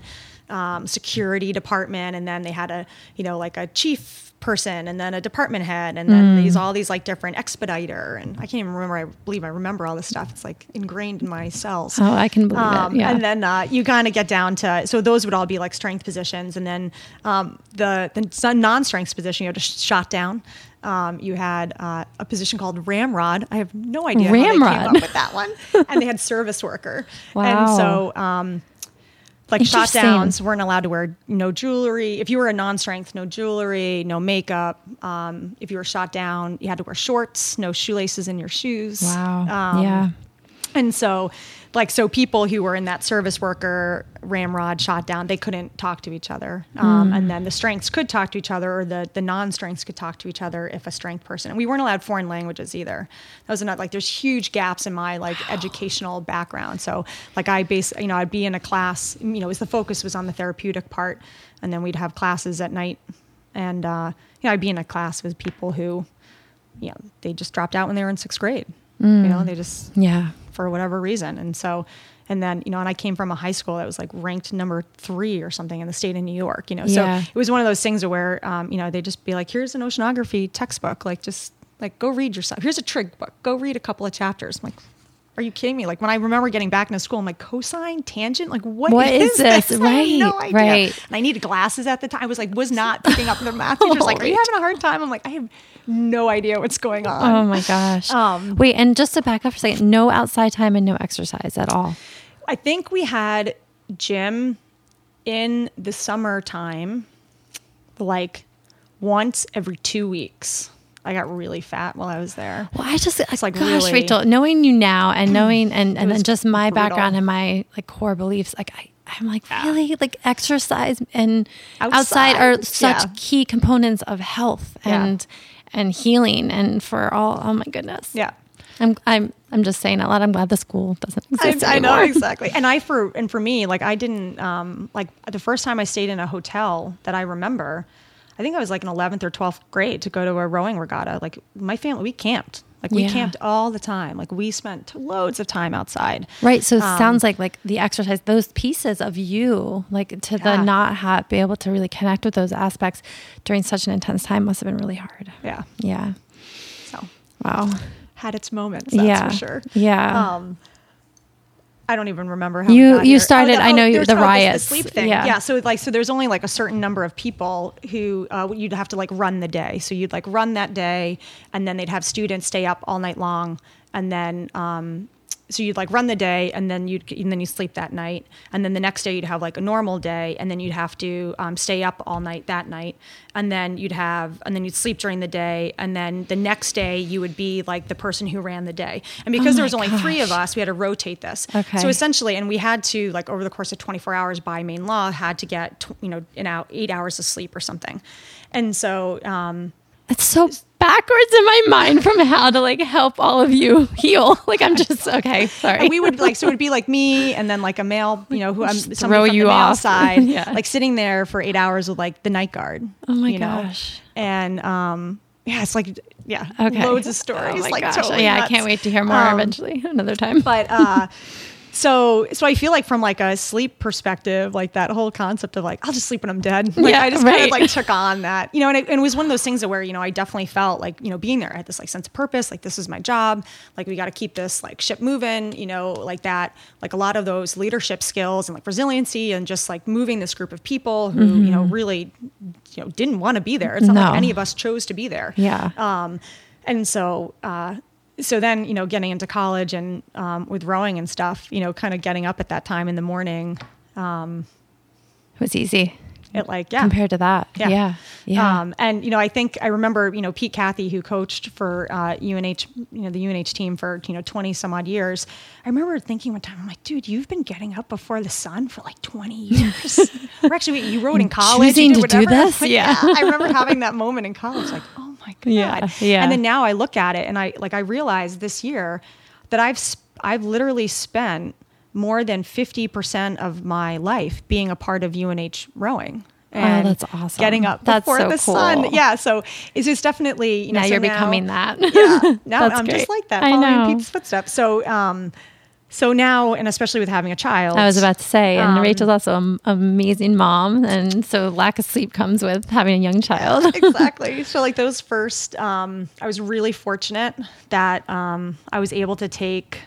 um, security department, and then they had a you know like a chief person, and then a department head, and Mm. then these all these like different expediter, and I can't even remember. I believe I remember all this stuff. It's like ingrained in my cells. oh, I can believe Um, it. Yeah. And then uh, you kind of get down to so those would all be like strength positions, and then um, the the non-strength position you had to sh- shot down. Um, you had uh, a position called ramrod. I have no idea how they came Ramrod. up with that one. and they had service worker. Wow. And so um, like shot downs weren't allowed to wear no jewelry. If you were a non-strength, no jewelry, no makeup. Um, if you were shot down, you had to wear shorts, no shoelaces in your shoes. wow. Um, yeah. and so, like, so people who were in that service worker ramrod shot down, they couldn't talk to each other. Um, Hmm. And then the strengths could talk to each other, or the, the non strengths could talk to each other if a strength person. And we weren't allowed foreign languages either. That was not like there's huge gaps in my like educational background. So, like, I base, you know, I'd be in a class, you know, was the focus was on the therapeutic part, and then we'd have classes at night, and uh, you know, I'd be in a class with people who, you know, they just dropped out when they were in sixth grade. You know, they just Yeah. For whatever reason. And so, and then, you know, and I came from a high school that was like ranked number three or something in the state of New York, you know. Yeah. So it was one of those things where, um, you know, they just be like, here's an oceanography textbook. Like, just like, go read yourself. Here's a trig book. Go read a couple of chapters. I'm like, are you kidding me? Like when I remember getting back into school, I'm like cosine, tangent, like what, What is this? I had no Right, idea. right. And I needed glasses at the time. I was like, was not picking up the math teachers. Like, are you having a hard time? I'm like, I have no idea what's going on. Oh my gosh. Um, Wait, and just to back up for a second, no outside time and no exercise at all. I think we had gym in the summertime, like once every two weeks. I got really fat while I was there. Well, I just it's like, gosh, really- Rachel, knowing you now and knowing and, and then just my brutal. background and my like core beliefs, like I, I'm like really like exercise and outside, Outside, are such yeah. key components of health Yeah. and and healing and for all. Oh my goodness. Yeah. I'm I'm I'm just saying out loud. I'm glad the school doesn't exist I, I know exactly. And I for and for me, like I didn't um like the first time I stayed in a hotel that I remember, I think I was like in eleventh or twelfth grade to go to a rowing regatta. Like my family, we camped. Like we Yeah. camped all the time. Like we spent loads of time outside. Right. So it Um, sounds like like the exercise, those pieces of you, like to the not have be able to really connect with those aspects during such an intense time must have been really hard. Yeah. Yeah. So Wow. had its moments. That's yeah. for sure. Yeah. Um, I don't even remember how You- you started- I know you- the riots. sleep thing. Yeah. Yeah. So like, so there's only like a certain number of people who uh, you'd have to like run the day. So you'd like run that day, and then they'd have students stay up all night long, and then um, so you'd like run the day, and then you'd and then you sleep that night, and then the next day you'd have like a normal day, and then you'd have to um, stay up all night that night, and then you'd have and then you'd sleep during the day, and then the next day you would be like the person who ran the day, and because Oh there was only three of us, we had to rotate this. Okay. So essentially, and we had to like over the course of 24 hours by main law had to get tw- you know an out eight hours of sleep or something, and so um, It's so backwards in my mind from how to like help all of you heal. Like I'm just okay. Sorry. and we would like so it would be like me and then like a male you know who I'm Just throw you the off. side Yeah. like sitting there for eight hours with like the night guard. Oh my you know? gosh. And um, yeah, it's like yeah, Okay. loads of stories. Oh my like gosh. totally yeah, I can't wait to hear more Um, eventually another time. but uh so so I feel like from like a sleep perspective, like that whole concept of like I'll just sleep when I'm dead. Like Yeah, I just kind of like took on that, you know, and it, and it was one of those things where you know I definitely felt like you know being there, I had this like sense of purpose, like this is my job, like we got to keep this like ship moving, you know, like that, like a lot of those leadership skills and like resiliency and just like moving this group of people who you know really you know didn't want to be there. It's not Mm-hmm. No. like any of us chose to be there. Yeah. Um, and so, uh, so then, you know, getting into college and um, with rowing and stuff, you know, kind of getting up at that time in the morning, it was easy it like, yeah. compared to that. Yeah. Yeah. Yeah. Um, and you know, I think I remember, you know, Pete Cathy, who coached for uh, UNH, you know, the UNH team for you know twenty some odd years. I remember thinking one time, I'm like, dude, you've been getting up before the sun for like twenty years. or actually, you rode in college, choosing to do this? Like, Yeah. I remember having that moment in college, like, oh my god. Yeah, yeah. And then now I look at it and I like I realize this year that I've sp- I've literally spent more than 50% of my life being a part of UNH rowing. And Oh, that's awesome. Getting up That's before so the cool. sun. Yeah. So it's just definitely, you know, now so you're becoming that. Yeah. Now I'm just like that, following. Pete's footsteps. So, um, so now, and especially with having a child, I was about to say, and Um, Rachel's also an amazing mom, and so lack of sleep comes with having a young child. exactly. So like those first, um, I was really fortunate that um, I was able to take.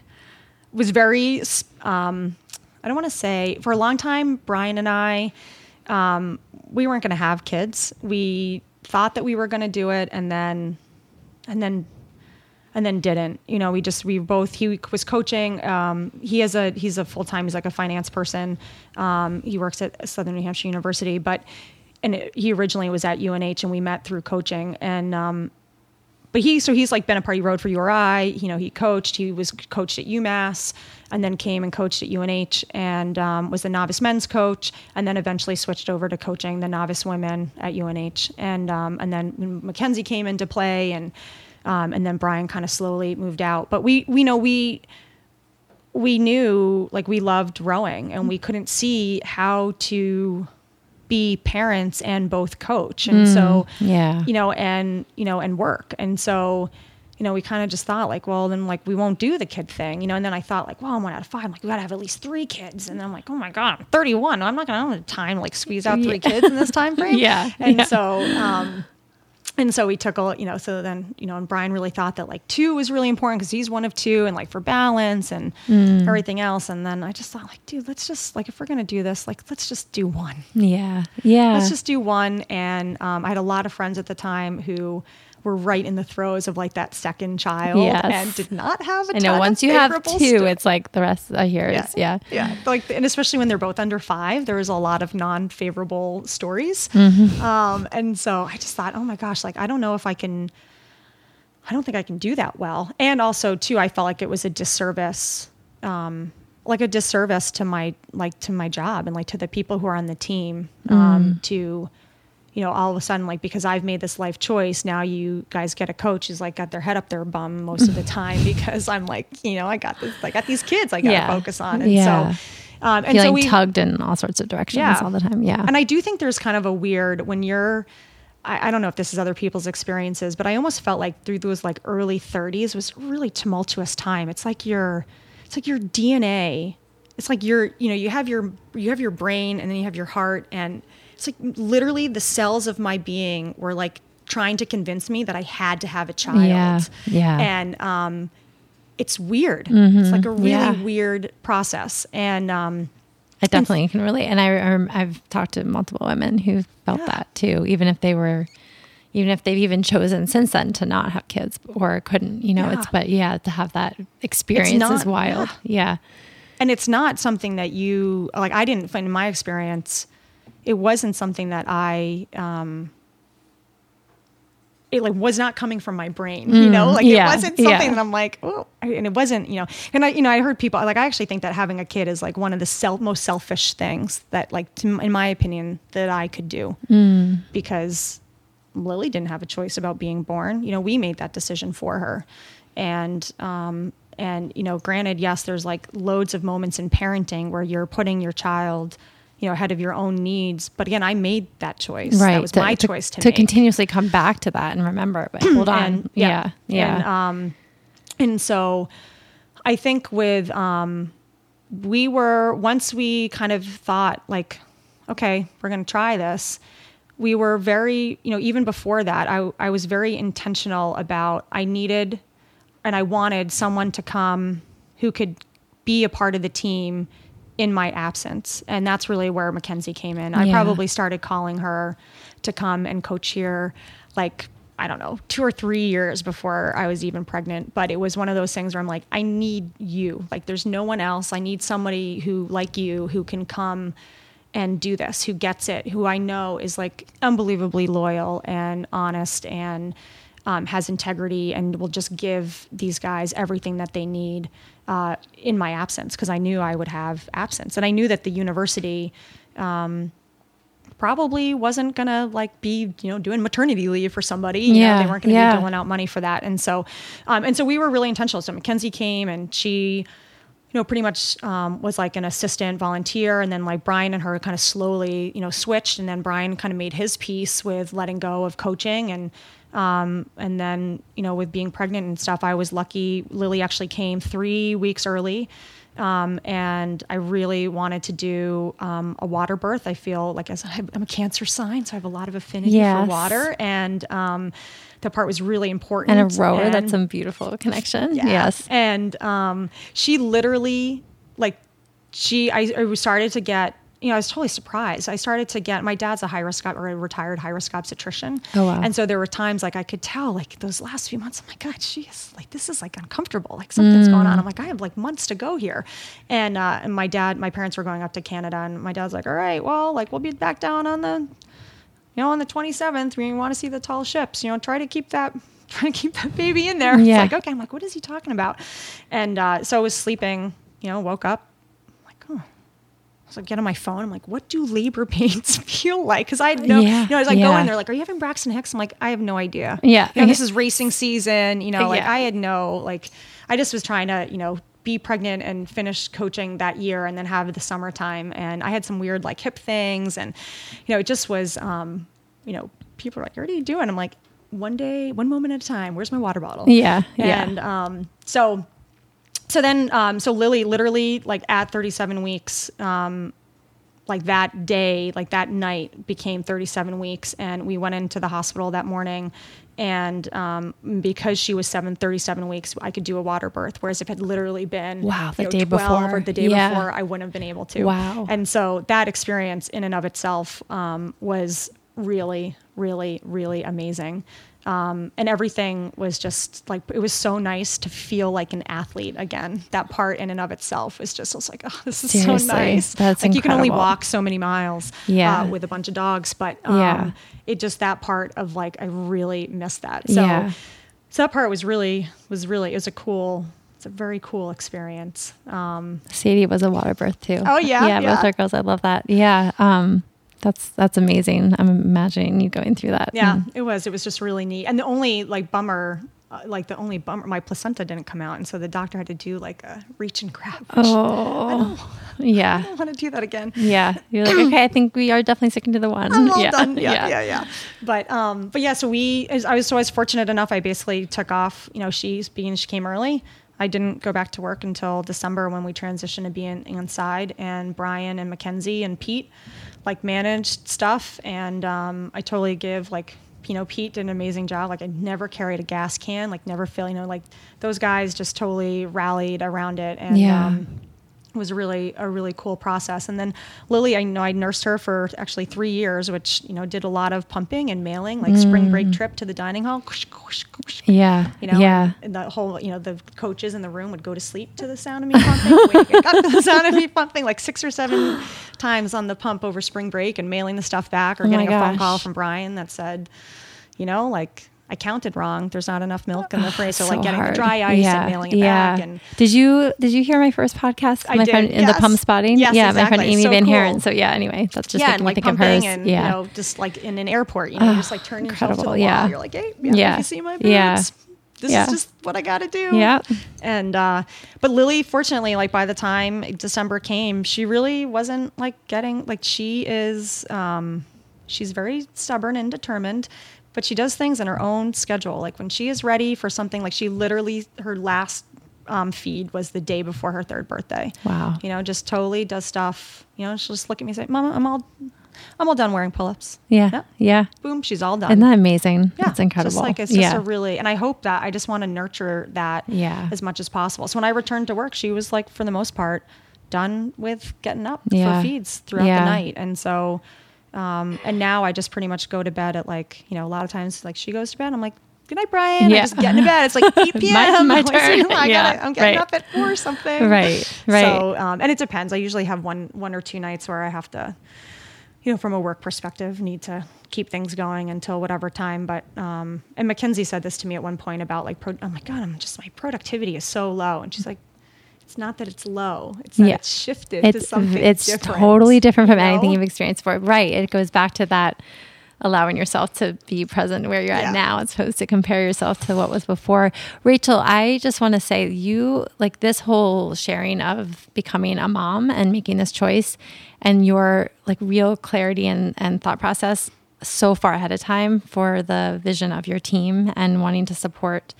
Was very. Um, I don't want to say for a long time. Brian and I, um, we weren't going to have kids. We thought that we were going to do it, and then, and then. And then didn't, you know, we just, we both, he was coaching. Um, he has a, he's a full-time, he's like a finance person. Um, he works at Southern New Hampshire University, but and it, he originally was at UNH and we met through coaching and um, but he so he's like been a part he rode for URI you know he coached he was coached at UMass and then came and coached at UNH and um, was the novice men's coach and then eventually switched over to coaching the novice women at UNH and um, and then Mackenzie came into play and um, and then Brian kind of slowly moved out. But we we know we we knew like we loved rowing and we couldn't see how to be parents and both coach. And so yeah. you know and you know and work. And so you know we kind of just thought like well then like we won't do the kid thing you know? And then i thought like well i'm one out of five I'm like we gotta have at least three kids. And then i'm like oh my god i'm 31 i'm not gonna have time to like squeeze out three Yeah. kids in this time frame. Yeah, and yeah. so um and so we took a you know so then you know and brian really thought that like two was really important because he's one of two and like for balance and Mm. everything else and then i just thought like dude let's just like if we're gonna do this like let's just do one Yeah. Yeah. let's just do one and um, i had a lot of friends at the time who were right in the throes of like that second child Yes. and did not have a I know once you have two, it's like the rest I hear is yeah. yeah like and especially when they're both under five there is a lot of non-favorable stories Mm-hmm. um, and so i just thought oh my gosh like i don't know if i can i don't think i can do that well and also too i felt like it was a disservice um, like a disservice to my like to my job and like to the people who are on the team um, Mm. to you know all of a sudden like because i've made this life choice now you guys get a coach who's like got their head up their bum most of the time because i'm like you know i got this i got these kids i gotta Yeah. focus on and Yeah. so um, and Feeling so we tugged in all sorts of directions Yeah. all the time. Yeah. and I do think there's kind of a weird when you're I, I don't know if this is other people's experiences, but I almost felt like through those like early 30s was really tumultuous time. It's like your, it's like your DNA. It's like your, you know, you have your, you have your brain and then you have your heart and it's like literally the cells of my being were like trying to convince me that I had to have a child. Yeah, yeah. And um, it's weird. It's like a really Mm-hmm. Yeah. weird process. And um, I definitely can relate. And I, I've talked to multiple women who felt Yeah. that too, even if they were, even if they've even chosen since then to not have kids or couldn't, you know, yeah. it's, but yeah, to have that experience is not- wild. Yeah. and it's not something that you like. I didn't find in my experience, it wasn't something that I. Um, it like was not coming from my brain, you know, like yeah, it wasn't something yeah. that I'm like, oh, and it wasn't, you know, and I, you know, I heard people like, I actually think that having a kid is like one of the self, most selfish things that like, to, in my opinion, that I could do because Lily didn't have a choice about being born. You know, we made that decision for her. And, um, and, you know, granted, yes, there's like loads of moments in parenting where you're putting your child, you know, ahead of your own needs. But again, I made that choice. Right. That was my choice to, to make. continuously come back to that and remember, but hold on. And- yeah. Yeah. And, um, and so I think with, um, we were, once we kind of thought like, okay, we're going to try this, we were very, you know, even before that, I, I was very intentional about, I needed and I wanted someone to come who could be a part of the team in my absence. And that's really where Mackenzie came in. I Yeah. probably started calling her to come and coach here like I don't know, two or three years before I was even pregnant. But it was one of those things where I'm like, I need you. Like, there's no one else. I need somebody who, like you, who can come and do this, who gets it, who I know is like unbelievably loyal and honest and um, has integrity and will just give these guys everything that they need uh, in my absence because I knew I would have absence. And I knew that the university probably wasn't gonna like be you know doing maternity leave for somebody you Yeah, know they weren't gonna yeah. be doling out money for that. And so um, and so we were really intentional. So mackenzie came and she you know pretty much um, was like an assistant volunteer. And then like brian and her kind of slowly you know switched. And then brian kind of made his peace with letting go of coaching. And um, and then you know with being pregnant and stuff i was lucky lily actually came three weeks early um, and I really wanted to do um, a water birth. I feel like as I'm a cancer sign, so I have a lot of affinity Yes. for water, and um, that part was really important. and a rower, And- that's a beautiful connection. yeah. Yes. And um, she literally, like, she, I, I started to get, you know, I was totally surprised. I started to get, my dad's a high risk or a retired high risk obstetrician. Oh, wow. And so there were times like I could tell, like, those last few months, oh my God, she's like, this is like uncomfortable. Like, something's going Mm. on. I'm like, I have like months to go here. And, uh, and my dad, my parents were going up to Canada, and my dad's like, all right, well, like, we'll be back down on the, you know, on the 27th, we want to see the tall ships, you know, try to keep that, try to keep that baby in there. Yeah. It's like, okay, I'm like, what is he talking about? And uh, so I was sleeping, you know, woke up, I'm like. So I get on my phone. I'm like, what do labor pains feel like? Because I had no, Yeah, you know, I was like, yeah. going there, like, are you having Braxton Hicks? I'm like, I have no idea. Yeah. You know, this is racing season. You know, like Yeah. I had no, like, I just was trying to, you know, be pregnant and finish coaching that year and then have the summertime. And I had some weird like hip things. And, you know, it just was, um, you know, people are like, what are you doing? I'm like, one day, one moment at a time. Where's my water bottle? Yeah. Yeah. And um, so, so then, um, so Lily literally like at 37 weeks, um, like that day, like that night became 37 weeks. And we went into the hospital that morning. And um, because she was seven, 37 weeks, I could do a water birth. Whereas if it had literally been Wow, the you know, day 12 before. or the day Yeah. before, I wouldn't have been able to. Wow. And so that experience in and of itself um, was really, really, really amazing. Um, and everything was just like it was so nice to feel like an athlete again. That part in and of itself was just I was like, oh, this is Seriously, so nice. that's like you can only walk so many miles, Yeah. uh, with a bunch of dogs, but um, Yeah. it just that part of like I really missed that. So, Yeah. so that part was really was really it was a cool. It's a very cool experience. Um, Sadie was a water birth too. Oh, yeah? yeah, Yeah. both our girls. I love that. Yeah, um, that's that's amazing. I'm imagining you going through that. Yeah, And- it was. It was just really neat. And the only like bummer uh, like the only bummer, my placenta didn't come out, and so the doctor had to do like a reach and grab. Which Oh, yeah. I don't want to do that again. Yeah. You're like, okay, I think we are definitely sticking to the one. I'm all yeah. done. Yeah, yeah, yeah, But um, but yeah. So we, I was so I was fortunate enough. I basically took off. You know, she's being she came early. I didn't go back to work until December when we transitioned to being inside. And Brian and Mackenzie and Pete like managed stuff, and um, I totally give like you know Pete did an amazing job. Like I never carried a gas can, like never feel you know like those guys just totally rallied around it, and Yeah. um, was really a really cool process. And then Lily, I know I nursed her for actually three years, which you know did a lot of pumping and mailing, like spring break mm. trip to the dining hall. Yeah. You know, Yeah. and the whole, you know, the coaches in the room would go to sleep to the sound of me pumping, waking up to the sound of me pumping like six or seven times on the pump over spring break and mailing the stuff back or Oh getting a phone call from Brian that said, you know, like I counted wrong. There's not enough milk in the fridge. So, So like getting hard. the dry ice yeah. and mailing it yeah. back. And did you did you hear my first podcast? I my did, friend in the pump spotting. Yes, yeah, my friend. Amy So Van cool. Haren. So yeah, anyway, that's just yeah, and like think of hers. and yeah. you know, just like in an airport, you know, just like turn yourself to the wall. yeah. You're like, hey, yeah, Yeah. you see my boobs? Yeah. This Yeah. is just what I got to do. Yeah. And uh, but Lily, fortunately, like by the time December came, she really wasn't like getting like she is. Um, she's very stubborn and determined, but she does things in her own schedule. Like when she is ready for something, like she literally her last um, feed was the day before her third birthday. Wow. You know, just totally does stuff. You know, she'll just look at me and say, "Mama, I'm all, I'm all done wearing pull-ups." Yeah. Yeah. Yeah. Boom, she's all done. Isn't that amazing? Yeah, That's incredible. Just like it's just yeah. a really, and I hope that I just want to nurture that Yeah. as much as possible. So when I returned to work, she was like, for the most part, done with getting up Yeah. for feeds throughout the night. And so, um, and now I just pretty much go to bed at like, you know, a lot of times like she goes to bed, I'm like, good night, Brian. Yeah. I just get into bed. It's like 8 p.m. My- my turn. I Yeah, gotta, I'm getting right. up at four or something. Right, right. So, um, and it depends. I usually have one, one or two nights where I have to, you know, from a work perspective, need to keep things going until whatever time. But um, and Mackenzie said this to me at one point about like, pro- oh my god, I'm just my productivity is so low, and she's like, it's not that it's low, it's that Yeah. it's shifted to it's something. it's different, It's totally different from you anything you've experienced before. Right. It goes back to that allowing yourself to be present where you're Yeah. at now as opposed to compare yourself to what was before. Rachel, I just want to say you like this whole sharing of becoming a mom and making this choice and your like real clarity and, and thought process so far ahead of time for the vision of your team and wanting to support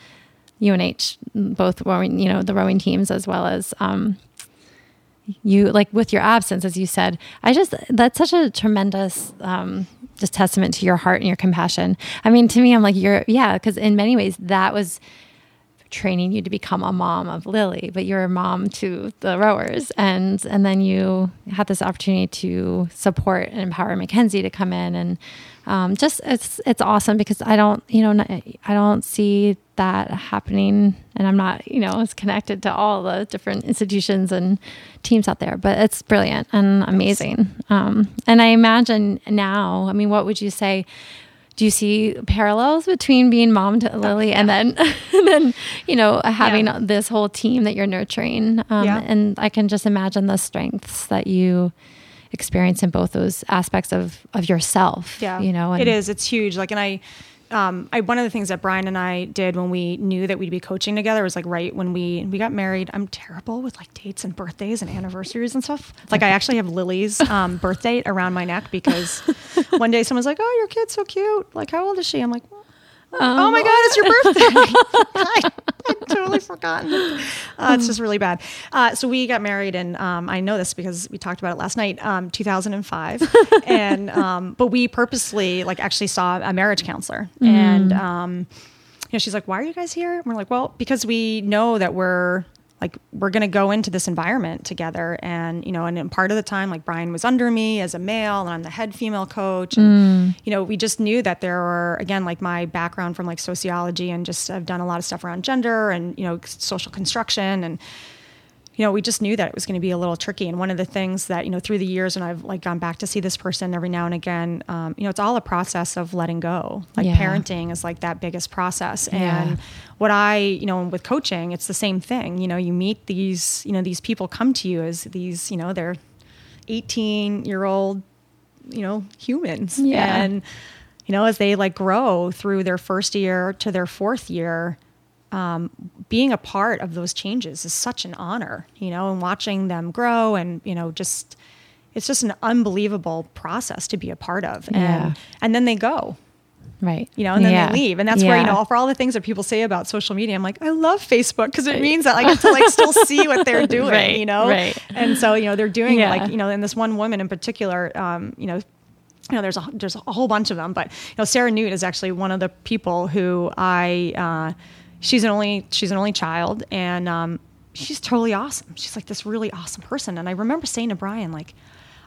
UNH, both rowing, you know, the rowing teams as well as um, you like with your absence as you said i just that's such a tremendous um just testament to your heart and your compassion. I mean to me i'm like you're yeah because in many ways that was training you to become a mom of lily but you're a mom to the rowers. And and then you had this opportunity to support and empower mackenzie to come in and um, just it's it's awesome because i don't you know i don't see that happening and i'm not you know as connected to all the different institutions and teams out there but it's brilliant and amazing um, and i imagine now i mean what would you say do you see parallels between being mom to Lily and then and then you know having Yeah. this whole team that you're nurturing um, Yeah. and I can just imagine the strengths that you experience in both those aspects of of yourself Yeah, you know and it is. It's huge. Like, and I, um, I one of the things that Brian and I did when we knew that we'd be coaching together was like right when we we got married. I'm terrible with like dates and birthdays and anniversaries and stuff. Like, I actually have Lily's um, birth date around my neck because one day someone's like, "Oh, your kid's so cute. Like, how old is she?" I'm like. Oh my God, it's your birthday. I, I'd totally forgotten. Uh, it's just really bad. Uh, so we got married, and um, I know this because we talked about it last night, um, 2005. and um, but we purposely like actually saw a marriage counselor, and um, you know she's like, "Why are you guys here?" And we're like, "Well, because we know that we're." Like we're gonna go into this environment together, and you know, and, and part of the time, like Brian was under me as a male, and I'm the head female coach, and mm. you know, we just knew that there were again, like my background from like sociology, and just I've done a lot of stuff around gender and you know, social construction, and you know, we just knew that it was going to be a little tricky. And one of the things that, you know, through the years and I've like gone back to see this person every now and again, um, you know, it's all a process of letting go. Like Yeah. parenting is like that biggest process. Yeah. And what I, you know, with coaching, it's the same thing. You know, you meet these, you know, these people come to you as these, you know, they're 18 year old, you know, humans. Yeah. And, you know, as they like grow through their first year to their fourth year, um, being a part of those changes is such an honor, you know, and watching them grow and, you know, just, it's just an unbelievable process to be a part of. Yeah. And, and then they go, Right. you know, and then Yeah. they leave. And that's where, you know, for all the things that people say about social media, I'm like, I love Facebook because it means that I get to like still see what they're doing, Right, you know? right. And so, you know, they're doing Yeah. like, you know, and this one woman in particular, um, you know, you know, there's a there's a whole bunch of them, but you know, Sarah Newt is actually one of the people who I. Uh, she's an only she's an only child, and um, she's totally awesome. She's like this really awesome person, and I remember saying to Brian, like,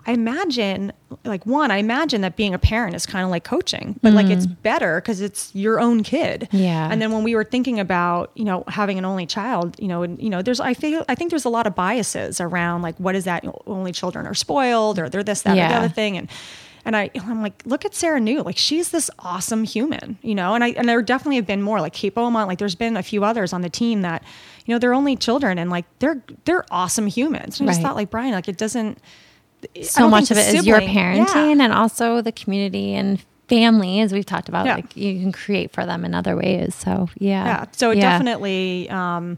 I imagine, like, one, I imagine that being a parent is kind of like coaching, but like it's better because it's your own kid. Yeah. And then when we were thinking about, you know, having an only child, you know, and you know, there's I feel I think there's a lot of biases around like what is that only children are spoiled or they're this that or the other thing, and and I I'm like, look at Sarah New, like she's this awesome human, you know, and I and there definitely have been more like Kate Beaumont, like there's been a few others on the team that, you know, they're only children and like they're they're awesome humans. And I just thought like Brian, like it doesn't so much of it is your parenting Yeah. and also the community and family, as we've talked about. Yeah. Like you can create for them in other ways. So yeah, yeah so it Yeah. definitely um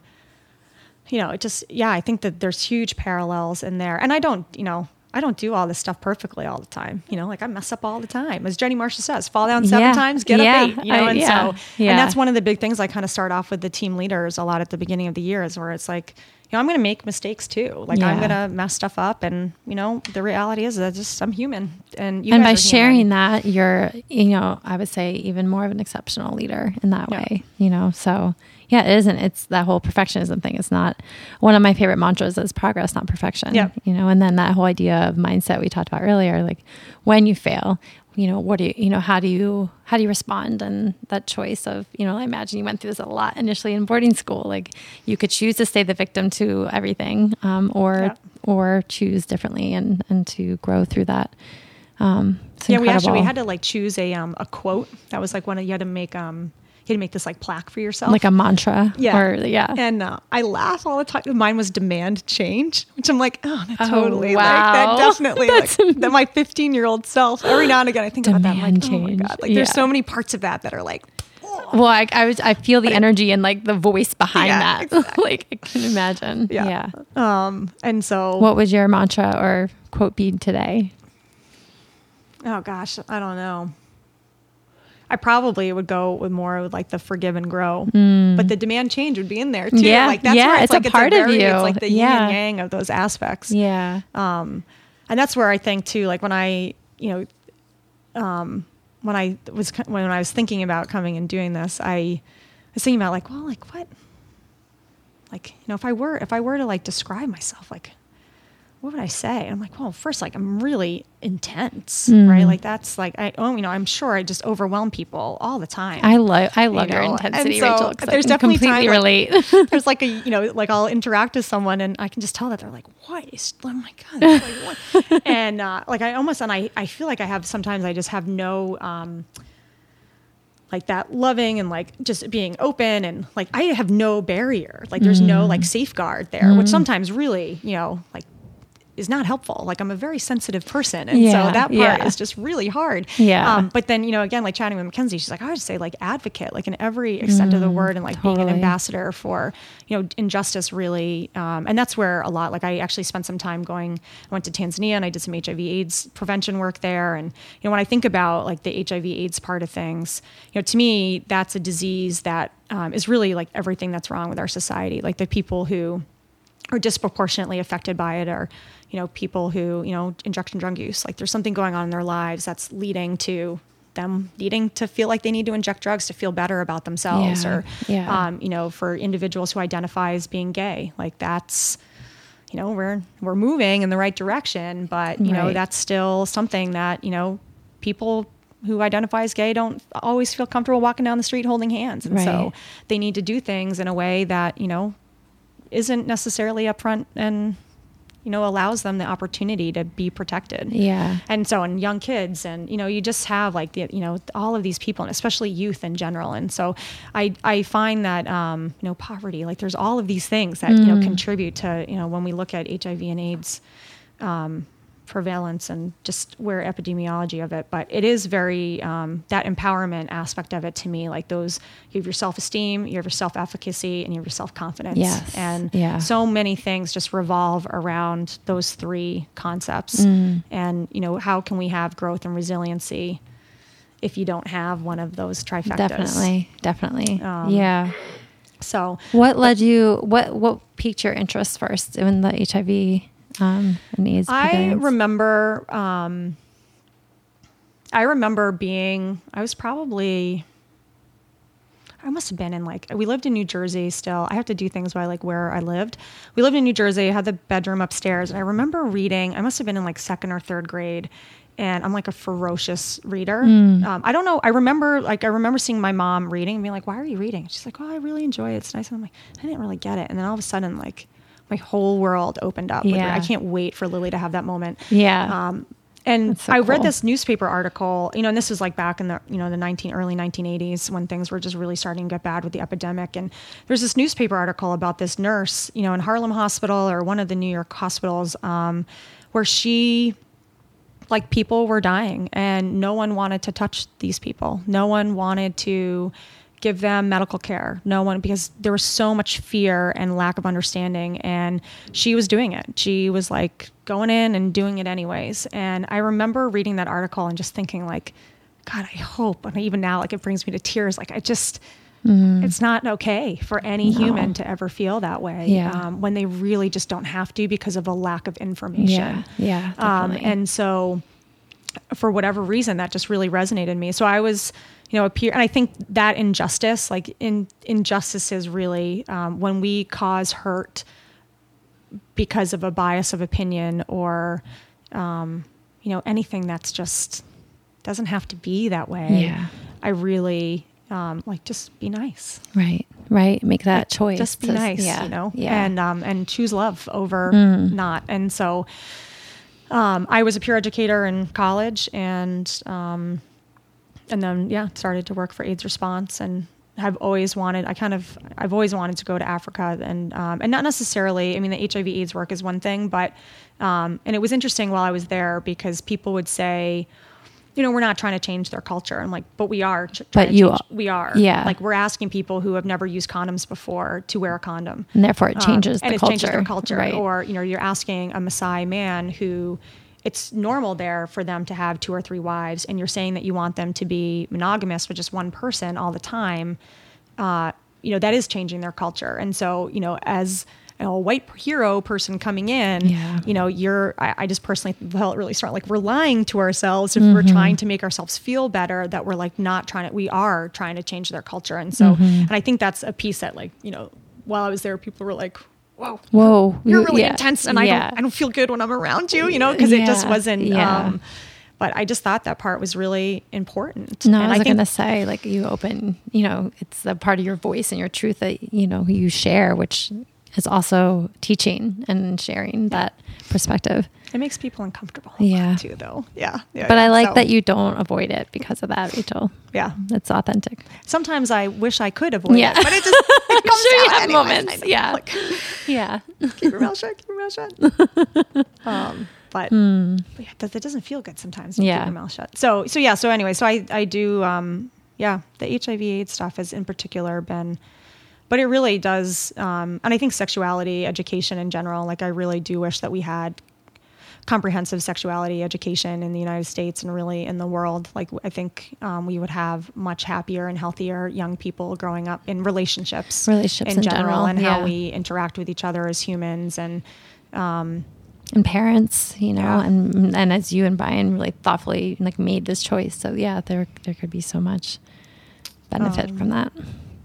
you know it just yeah i think that there's huge parallels in there and i don't you know i don't do all this stuff perfectly all the time you know like i mess up all the time as jenny marshall says fall down seven Yeah. times get Yeah. up eight you know I- and yeah. so Yeah. and that's one of the big things i kind of start off with the team leaders a lot at the beginning of the year is where it's like you know i'm going to make mistakes too like i'm going to mess stuff up and you know the reality is that just i'm human and you and by sharing that, you're, you know, I would say even more of an exceptional leader in that way, you know? So yeah, it isn't, it's that whole perfectionism thing. It's not one of my favorite mantras is progress, not perfection, Yeah. you know? And then that whole idea of mindset we talked about earlier, like when you fail, you know, what do you, you know, how do you, how do you respond? And that choice of, you know, I imagine you went through this a lot initially in boarding school. Like you could choose to stay the victim to everything, um, or, Yeah. or choose differently and, and to grow through that. Um, yeah, we actually we had to like choose a um a quote that was like one of you had to make um you had to make this like plaque for yourself like a mantra. yeah Or, yeah. and uh, I laugh all the time. Mine was demand change, which I'm like, oh, that Oh, totally, like wow. that definitely, like that my 15 year old self. Every now and again, I think about that. I'm like, Demand oh my change. god, like there's so many parts of that that are like, well, I, I was, I feel the energy and like the voice behind Yeah, that. like I can imagine. yeah. yeah. um, and so What would your mantra or quote be today? oh gosh, I don't know. I probably would go with more with like the forgive and grow, but the demand change would be in there too. Mm. Yeah, like that's yeah, where it's a like part of very- you. It's like the yin and yang of those aspects. Yeah. um, and that's where I think too, like when I, you know, um, when I was when I was thinking about coming and doing this, I was thinking about like, well, like what, like you know, if I were if I were to like describe myself, like what would I say? And I'm like, well, first, like I'm really intense, Mm. right? Like that's like I, oh, you know, I'm sure I just overwhelm people all the time. I love, I love your know, intensity, so Rachel. there's definitely completely time, relate. there's like a you know like I'll interact with someone and I can just tell that they're like what is oh my god like, what? and uh, like I almost and I I feel like I have sometimes I just have no um like that loving and like just being open and like I have no barrier like there's no Mm. like safeguard there which sometimes really you know like is not helpful. Like I'm a very sensitive person and Yeah, so that part yeah. is just really hard. Yeah. um, but then you know again like chatting with Mackenzie she's like I would say like advocate like in every extent of the word and like being an Mm, ambassador for you know injustice really. Um, and that's where a lot like I actually spent some time going I went to Tanzania and I did some HIV AIDS prevention work there. And you know when I think about like the HIV AIDS part of things you know to me that's a disease that um, is really like everything that's wrong with our society. Like the people who are disproportionately affected by it are you know people who you know injection drug use like there's something going on in their lives that's leading to them needing to feel like they need to inject drugs to feel better about themselves Yeah, or yeah. um, you know for individuals who identify as being gay like that's you know we're we're moving in the right direction but you know that's still something that you know people who identify as gay don't always feel comfortable walking down the street holding hands and Right. so they need to do things in a way that you know isn't necessarily upfront and you know allows them the opportunity to be protected. Yeah. and so in young kids and you know you just have like the you know all of these people and especially youth in general. And so i i find that um you know poverty like there's all of these things that you know contribute to you know when we look at hiv and aids um prevalence and just where epidemiology of it. But it is very um, that empowerment aspect of it to me. Like those, you have your self esteem, you have your self efficacy, and you have your self confidence. Yes. And Yeah. so many things just revolve around those three concepts. Mm. And you know, how can we have growth and resiliency if you don't have one of those trifectas? Definitely. Definitely. Um, yeah. So What led you? What what piqued your interest first in the HIV um, and AIDS? I remember, um, I remember being, I was probably, I must have been in like, we lived in New Jersey still. I have to do things by like where I lived. We lived in New Jersey, had the bedroom upstairs. And I remember reading, I must have been in like second or third grade. And I'm like a ferocious reader. Hmm. Um, I don't know. I remember, like, I remember seeing my mom reading and being like, "Why are you reading?" She's like, "Oh, I really enjoy it. It's nice." And I'm like, I didn't really get it. And then all of a sudden, like, my whole world opened up. Yeah. I can't wait for Lily to have that moment. Yeah. Um, and so I read this newspaper article, you know, and this was like back in the, you know, the 19, early 1980s when things were just really starting to get bad with the epidemic. And there's this newspaper article about this nurse, you know, in Harlem Hospital or one of the New York hospitals, um, where she, like people were dying and no one wanted to touch these people. No one wanted to give them medical care. No one, because there was so much fear and lack of understanding. And she was doing it. She was like going in and doing it anyways. And I remember reading that article and just thinking, like, God, I hope. And even now, like, it brings me to tears. Like, I just, it's not okay for any human to ever feel that way Yeah. um, when they really just don't have to because of a lack of information. Yeah. Yeah. Um, and so, for whatever reason, that just really resonated me. So I was, you know, a peer, and I think that injustice, like in injustices, really, um, when we cause hurt because of a bias of opinion or, um, you know, anything that's just doesn't have to be that way. Yeah. I really um, like just be nice. right. Right. Make that choice. Just be nice, Yeah. you know, Yeah. and um, and choose love over Mm. not. And so, um, I was a peer educator in college, and um, and then yeah, started to work for AIDS Response, and have always wanted. I kind of I've always wanted to go to Africa, and um, and not necessarily. I mean, the HIV/AIDS work is one thing, but um, and it was interesting while I was there because people would say. You know, we're not trying to change their culture. I'm like, but we are. But you change- are. we are. Yeah. Like we're asking people who have never used condoms before to wear a condom. and therefore, it Um, changes and the it changes their culture. Right. Or you know, you're asking a Maasai man who it's normal there for them to have two or three wives, and you're saying that you want them to be monogamous with just one person all the time. Uh, you know, that is changing their culture. And so, you know, as a white hero person coming in, Yeah. you know, you're, I, I just personally felt really strong. Like we're lying to ourselves if we're trying to make ourselves feel better, that we're like not trying to, we are trying to change their culture. And so, and I think that's a piece that like, you know, while I was there, people were like, whoa, Whoa. you're really yeah. intense and I don't I don't feel good when I'm around you, you know, because it just wasn't yeah. um but I just thought that part was really important. No, and I was going to say, like, you open, you know, it's a part of your voice and your truth that, you know, you share, which is also teaching and sharing that perspective. It makes people uncomfortable Yeah. too though. Yeah. yeah But yeah. I like So, that you don't avoid it because of that, Rachel. Yeah. It's authentic. Sometimes I wish I could avoid Yeah. it, but it just it comes sure you out have anyways. moments, yeah. Like, Yeah. keep your mouth shut, keep your mouth shut. um, but, but yeah, it, does, it doesn't feel good sometimes. Yeah. Keep your mouth shut. So, so yeah. So anyway, so I, I do, um, yeah, the HIV AIDS stuff has in particular been, but it really does. Um, and I think sexuality education in general, like I really do wish that we had comprehensive sexuality education in the United States and really in the world. Like I think um, we would have much happier and healthier young people growing up in relationships, Relationships in general, and yeah. how we interact with each other as humans and And parents, you know, Yeah. and and as you and Brian really thoughtfully like made this choice. So yeah, there there could be so much benefit Um, from that.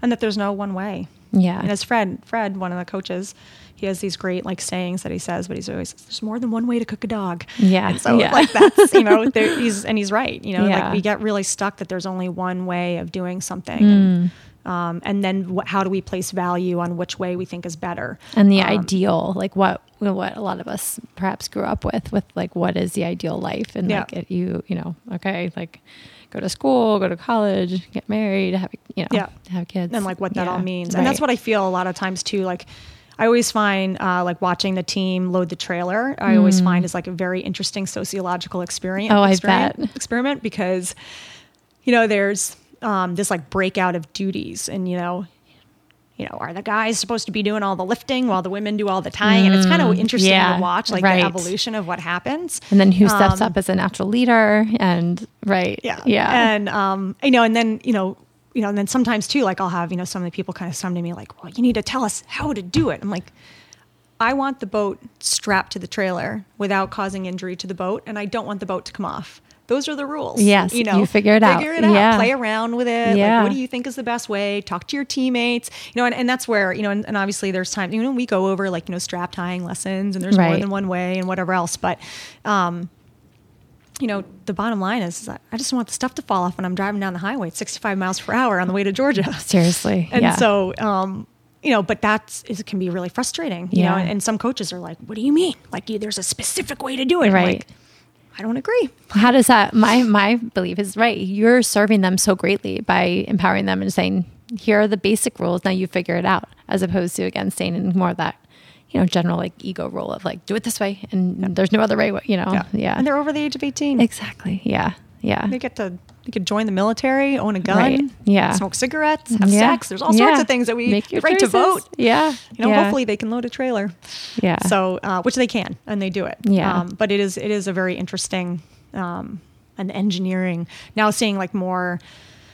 and that there's no one way. Yeah. And as Fred, Fred, one of the coaches, he has these great like sayings that he says, but he's always there's more than one way to cook a dog. Yeah, And so yeah. like that's you know there, he's and he's right. You know Yeah. like we get really stuck that there's only one way of doing something. Mm. And, um, and then wh- how do we place value on which way we think is better? and the Um, ideal like what what a lot of us perhaps grew up with with like what is the ideal life and Yeah. like it, you you know okay like go to school go to college get married have you know Yeah. have kids and like what that all means. And that's what I feel a lot of times too. Like I always find uh, like watching the team load the trailer. I always find is like a very interesting sociological experience. Oh, I experiment, bet. experiment because you know there's um, this like breakout of duties, and you know. You know, are the guys supposed to be doing all the lifting while the women do all the tying? and it's kind of interesting Mm, yeah, to watch, like right. the evolution of what happens. And then who steps Um, up as a natural leader and right. Yeah. Yeah. And um, you know, and then, you know, you know, and then sometimes too, like I'll have, you know, some of the people kind of come to me like, well, you need to tell us how to do it. I'm like, I want the boat strapped to the trailer without causing injury to the boat, and I don't want the boat to come off. Those are the rules. Yes, you know, you figure it out. Figure it out. Yeah. Play around with it. Yeah. Like, what do you think is the best way? Talk to your teammates. You know, and, and that's where you know, and, and obviously there's time. You know, we go over like you know strap tying lessons, and there's more than one way, and whatever else. But um, you know, the bottom line is, is I just want the stuff to fall off when I'm driving down the highway at 65 miles per hour on the way to Georgia. Seriously. And yeah. so, um, you know, but that's it can be really frustrating, you know. Yeah. And, and some coaches are like, "What do you mean? Like, you, there's a specific way to do it?" Right. like, I don't agree. How does that? My my belief is right. You're serving them so greatly by empowering them and saying, "Here are the basic rules. Now you figure it out," as opposed to again staying in more of that, you know, general like ego role of like do it this way and there's no other way. You know, yeah, And they're over the age of 18. exactly. Yeah, yeah. They get to they could join the military, own a gun, Right. Yeah. smoke cigarettes, have Yeah. sex. There's all sorts Yeah. of things that we Make your the right to vote. Yeah, You know, yeah. hopefully they can load a trailer. yeah. So, uh, which they can, and they do it. Yeah. Um, but it is it is a very interesting, um, an engineering. Now seeing like more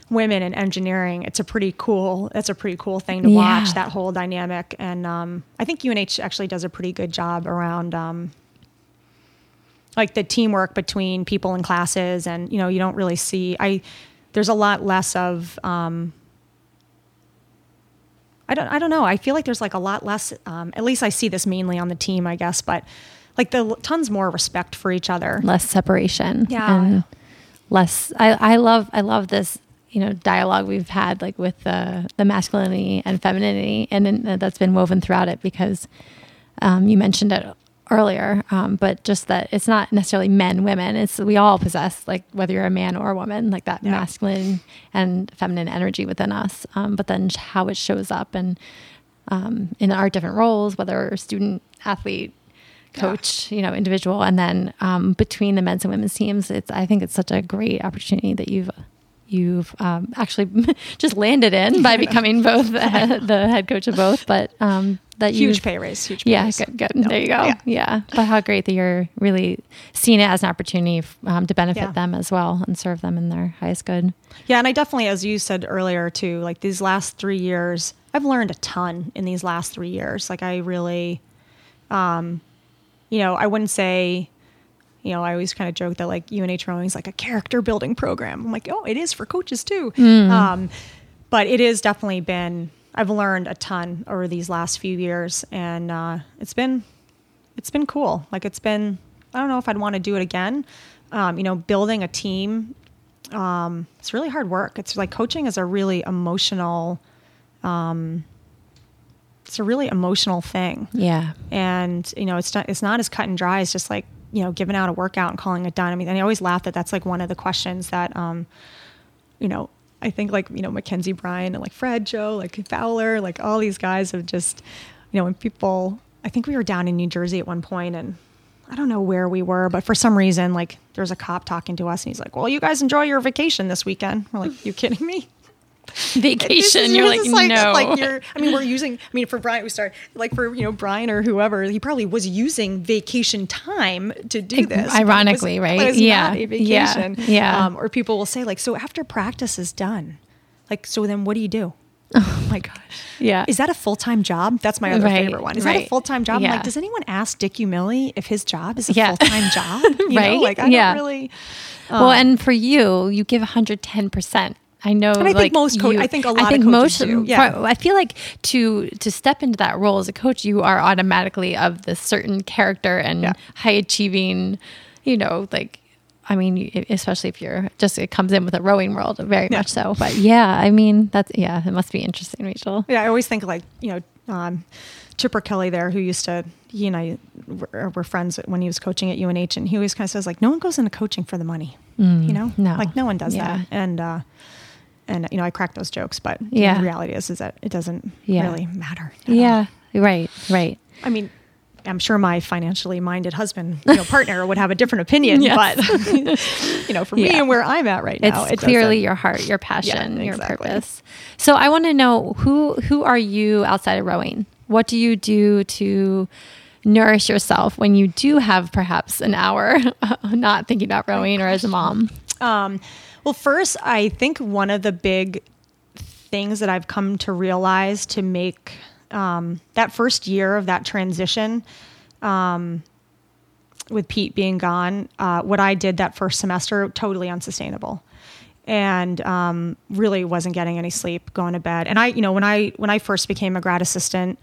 women in engineering, it's a pretty cool. It's a pretty cool thing to Yeah. watch that whole dynamic. And um, I think UNH actually does a pretty good job around. Um, like the teamwork between people in classes and you know you don't really see i there's a lot less of um i don't i don't know i feel like there's like a lot less um at least i see this mainly on the team i guess but like the tons more respect for each other less separation. Yeah. And less I, I love I love this, you know, dialogue we've had like with the the masculinity and femininity and then that's been woven throughout it because um, you mentioned it earlier, um, but just that it's not necessarily men, women. It's we all possess like whether you're a man or a woman, like that Yeah. masculine and feminine energy within us. Um, but then how it shows up and um, in our different roles, whether student, athlete, coach, you know, individual, and then um, between the men's and women's teams, it's I think it's such a great opportunity that you've you've um, actually just landed in by becoming both the head, the head coach of both, but um, that huge pay raise huge pay Yeah, raise. good, good. No. There you go. Yeah. Yeah. but how great that you're really seeing it as an opportunity um, to benefit Yeah. them as well and serve them in their highest good. Yeah, and I definitely, as you said earlier too, like these last three years, I've learned a ton in these last three years. Like I really, um, you know, I wouldn't say, you know, I always kind of joke that like UNH rowing is like a character building program. I'm like, oh, it is for coaches too. Um, but it has definitely been. I've learned a ton over these last few years, and uh, it's been it's been cool. Like it's been. I don't know if I'd want to do it again. Um, you know, building a team um, it's really hard work. It's like coaching is a really emotional, um, it's a really emotional thing. Yeah. And, you know, it's not, it's not as cut and dry as just like, you know, giving out a workout and calling it done. I mean, and I always laugh that that's like one of the questions that, um, you know, I think like, you know, Mackenzie Bryan and like Fred Joe, like Fowler, like all these guys have just, you know, when people, I think we were down in New Jersey at one point and I don't know where we were, but for some reason, like there's a cop talking to us and he's like, well, you guys enjoy your vacation this weekend. We're like, you kidding me? Vacation. is- You're this like, no. Like you're, I mean, we're using, I mean, for Brian, we start like for, you know, Brian or whoever, he probably was using vacation time to do this. it was- ironically, right? Yeah. a Yeah. vacation. Yeah. Um, or people will say like, so after practice is done, like, so then what do you do? Oh my gosh. yeah. Is that a full time job? That's my other Right, favorite one. Is that a full time job? I'm Yeah. like, does anyone ask Dick Umile if his job is a Yeah. full time job? You Right? Know? Like, I Yeah. don't really. well, and for you, you give 110%. I know, I think most co- you- I think a lot of think coaches most, do, yeah. I feel like to to step into that role as a coach, you are automatically of this certain character and Yeah. high achieving. You know, like I mean, especially if you're just it comes in with a rowing world, very Yeah. much so. But yeah, I mean, that's yeah, it must be interesting, Rachel. Yeah, I always think like you know um, Chipper Kelly there, who used to he and I were, were friends when he was coaching at UNH, and he always kind of says like, no one goes into coaching for the money, you know, Mm, no. like no one does Yeah. that, and uh, and you know I crack those jokes, but Yeah. the reality is is that it doesn't Yeah. really matter. Yeah, Right. Right. I mean, I'm sure my financially minded husband, you know, partner would have a different opinion, Yes. but you know, for me Yeah. and where I'm at right now, it's it clearly doesn't. your heart, your passion, your exactly. purpose. So I want to know who who are you outside of rowing? What do you do to nourish yourself when you do have perhaps an hour not thinking about rowing or as a mom? Um, well, first, I think one of the big things that I've come to realize to make um, that first year of that transition um, with Pete being gone, uh, what I did that first semester, totally unsustainable. And um, really wasn't getting any sleep, going to bed. And I, you know, when I when I first became a grad assistant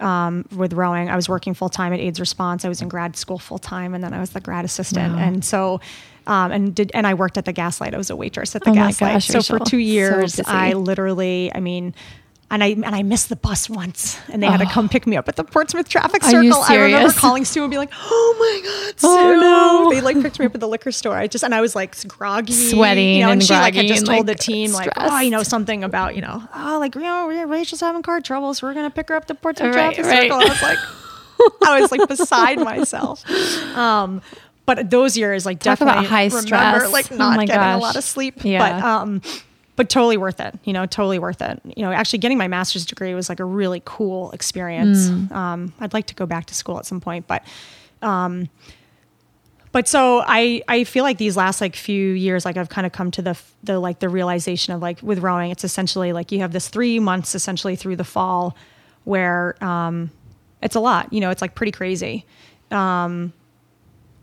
um, with rowing, I was working full time at AIDS Response. I was in grad school full time, and then I was the grad assistant. Wow. And so, um, and did and I worked at the Gaslight. I was a waitress at the Oh Gaslight. gosh, so for two years, busy. I literally, I mean. And I and I missed the bus once, and they had to come pick me up at the Portsmouth traffic circle. I remember calling Stu and be like, "Oh my god, Sue!" Oh, no. They like picked me up at the liquor store. I just and I was like groggy, Sweating you know, and, and she like had just told like, the team like, "Oh, you know something about you know, oh, like you know, Rachel's having car trouble, so we're gonna pick her up to Portsmouth Right, traffic right. circle." I was like, I was like beside myself. Um, but those years, like Talk about definitely high remember stress. like Oh not my getting a lot of sleep. Yeah. But um, but totally worth it. You know, totally worth it. You know, actually getting my master's degree was like a really cool experience. Mm. Um, I'd like to go back to school at some point, but um, but so I I feel like these last like few years like I've kind of come to the the like the realization of like with rowing it's essentially like you have this 3 months essentially through the fall where um it's a lot you know it's like pretty crazy um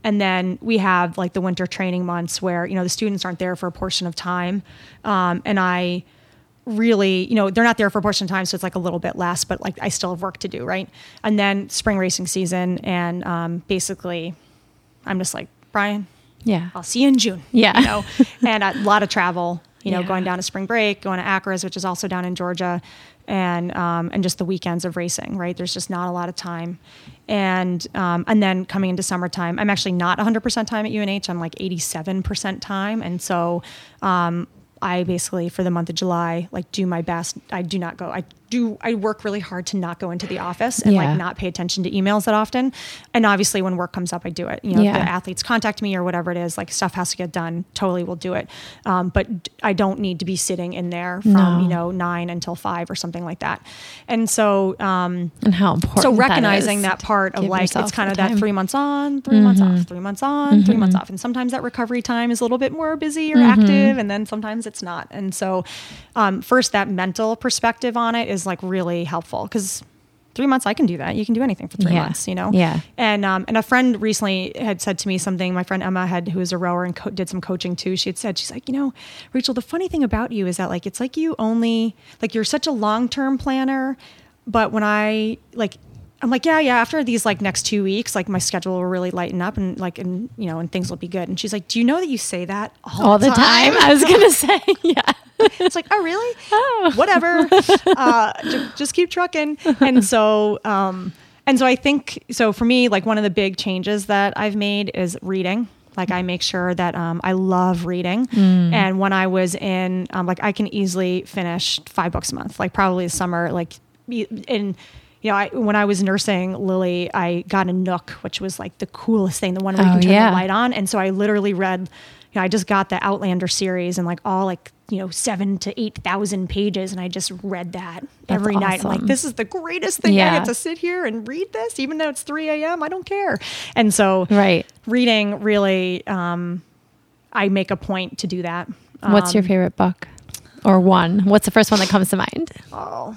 and then we have like the winter training months where you know the students aren't there for a portion of time um and I really, you know, they're not there for a portion of time, so it's like a little bit less, but like I still have work to do, right? And then spring racing season, and um, basically, I'm just like Brian, Yeah. I'll see you in June. Yeah. you know, and a lot of travel. You know, Yeah. going down to spring break, going to ACRAs, which is also down in Georgia, and um, and just the weekends of racing. Right, there's just not a lot of time, and um, and then coming into summertime, I'm actually not 100% time at UNH. I'm like 87% time, and so um, I basically for the month of July like do my best. I do not go. I do. I work really hard to not go into the office and Yeah. like not pay attention to emails that often. And obviously, when work comes up, I do it. You know, Yeah. the athletes contact me or whatever it is, like stuff has to get done. Totally, will do it. Um, but I don't need to be sitting in there from No. you know nine until five or something like that. And so, um, And how important. so recognizing is that, part of like it's kind of that time. three months on, 3 months Mm-hmm. off, three months on, three months off, and sometimes that recovery time is a little bit more busy or Mm-hmm. active, and then sometimes it's not. And so, um, first that mental perspective on it is like really helpful because three months I can do that. You can do anything for three Yeah. months, you know. Yeah. And um, and a friend recently had said to me something. My friend Emma had, who is a rower and co- did some coaching too. She had said, she's like, you know, Rachel, the funny thing about you is that like it's like you only like you're such a long term planner, but when I like. I'm like, yeah, yeah. After these like next two weeks, like my schedule will really lighten up and like, and you know, and things will be good. And she's like, do you know that you say that all, all the time. I was gonna say, yeah. it's like, oh, really? Oh. Whatever. uh, ju- just keep trucking. And so, um, and so I think, so for me, like one of the big changes that I've made is reading. Like I make sure that um, I love reading. And when I was in, um, like I can easily finish five books a month, like probably the summer, like in, you know, I, when I was nursing Lily, I got a Nook, which was like the coolest thing, the one where you Oh, can turn yeah. the light on. And so I literally read, you know, I just got the Outlander series and like all like, you know, seven to 8,000 pages. And I just read that That's every night. I'm like, this is the greatest thing. I Yeah. get to sit here and read this, even though it's 3 a.m. I don't care. And so Right. reading really, um, I make a point to do that. What's your Um, favorite book, or one? What's the first one that comes to mind? Oh.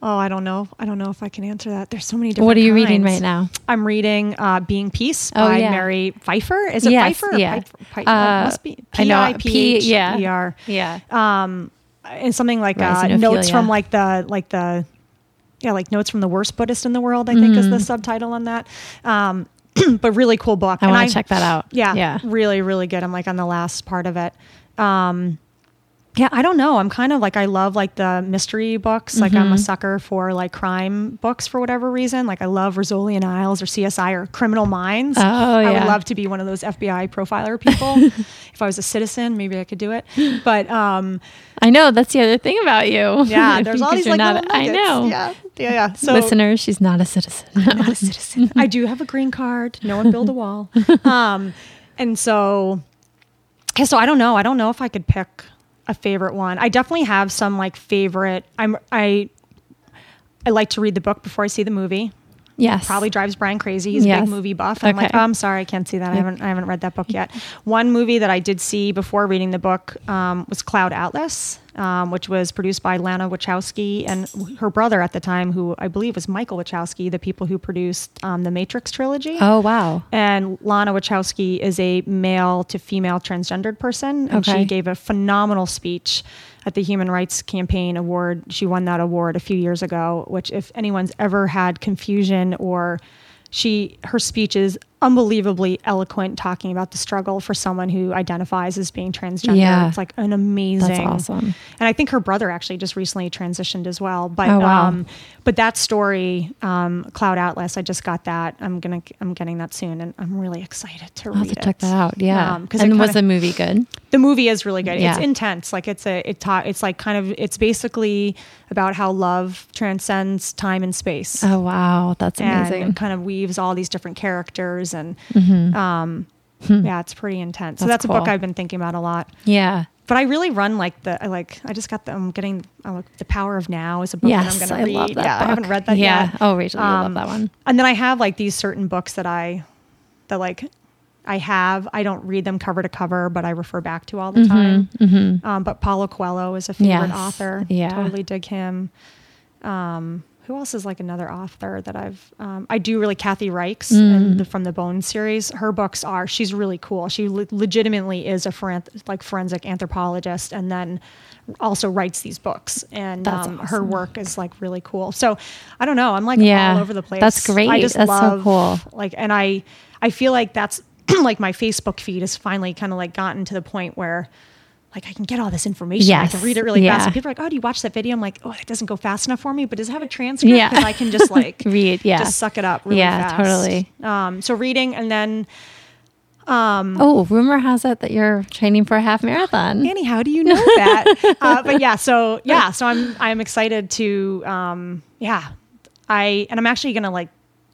Oh, I don't know. I don't know if I can answer that. There's so many different What are you reading right now? I'm reading uh, Being Peace Oh, by yeah. Mary Pipher. Is it Yes, Pfeiffer? yeah. Pfeiffer? Pfeiffer? Uh, must be I yeah. P-I-P-H-E-R. Yeah. Um, and something like uh, notes from like the like the yeah like notes from the worst Buddhist in the world. I think is Mm. the subtitle on that. Um, but really cool book. I want to check that out. yeah, Yeah. really, really good. I'm like on the last part of it. Um, Yeah, I don't know. I'm kind of like I love like the mystery books. Like Mm-hmm. I'm a sucker for like crime books for whatever reason. Like I love Rizzoli and Isles or CSI or Criminal Minds. Oh, yeah. I would love to be one of those FBI profiler people. if I was a citizen, maybe I could do it. But um, I know that's the other thing about you. yeah, there's all these like not- I know. Yeah, yeah, yeah. So Listeners, she's not a citizen. not a citizen. I do have a green card. No one build a wall. Um, and so, yeah, so I don't know. I don't know if I could pick a favorite one. I definitely have some like favorite. I'm I. I like to read the book before I see the movie. yes. Probably drives Brian crazy. He's a big movie buff. I'm like, Okay. oh, I'm sorry, I can't see that. I haven't I haven't read that book yet. One movie that I did see before reading the book um, was Cloud Atlas, um, which was produced by Lana Wachowski and her brother at the time, who I believe was Michael Wachowski, the people who produced um, the Matrix trilogy. Oh wow. And Lana Wachowski is a male to female transgendered person, and Okay. she gave a phenomenal speech at the Human Rights Campaign Award. She won that award a few years ago. Which, if anyone's ever had confusion or she her speech is unbelievably eloquent talking about the struggle for someone who identifies as being transgender Yeah. it's like an amazing That's awesome. and i think her brother actually just recently transitioned as well but Oh, wow. um but that story um cloud atlas i just got that i'm gonna i'm getting that soon and i'm really excited to read it. I'll have read to check that out. Yeah. um, 'cause and it was the movie good? The movie is really good. It's intense. Like it's a it ta- it's like kind of it's basically about how love transcends time and space. Oh wow, that's and amazing. it kind of weaves all these different characters and um yeah, it's pretty intense. so That's that's a book. I've been thinking about a lot. yeah. But I really run like the I like I just got the I'm getting I like the Power of Now is a book Yes, that I'm going to read. love that. yeah, I haven't read that yeah. yet. Oh, Rachel, you love Um, that one. And then I have like these certain books that I that like I have. I don't read them cover to cover, but I refer back to all the time. Um, but Paulo Coelho is a favorite Mm-hmm, Yes, author. yeah. Totally dig him. Um, who else is like another author that I've um, I do really Kathy Reichs Mm. and the, from the Bone series. Her books are she's really cool. She le- legitimately is a like forensic anthropologist, and then also writes these books. And um, her work is like really cool. So I don't know. I'm like Yeah, all over the place. that's great. I just That's so cool. like, and I I feel like that's like my Facebook feed has finally kind of like gotten to the point where. Like I can get all this information. I can read it really yeah. fast. And people are like, "Oh, do you watch that video?" I'm like, "Oh, it doesn't go fast enough for me." But does it have a transcript? Yeah. Because I can just like Read, yeah. just suck it up really Yeah, fast. totally. Um, so reading and then Um, Oh, rumor has it that you're training for a half marathon. Annie, how do you know that? uh, but yeah, so yeah, so I'm I'm excited to um, yeah, I and I'm actually gonna like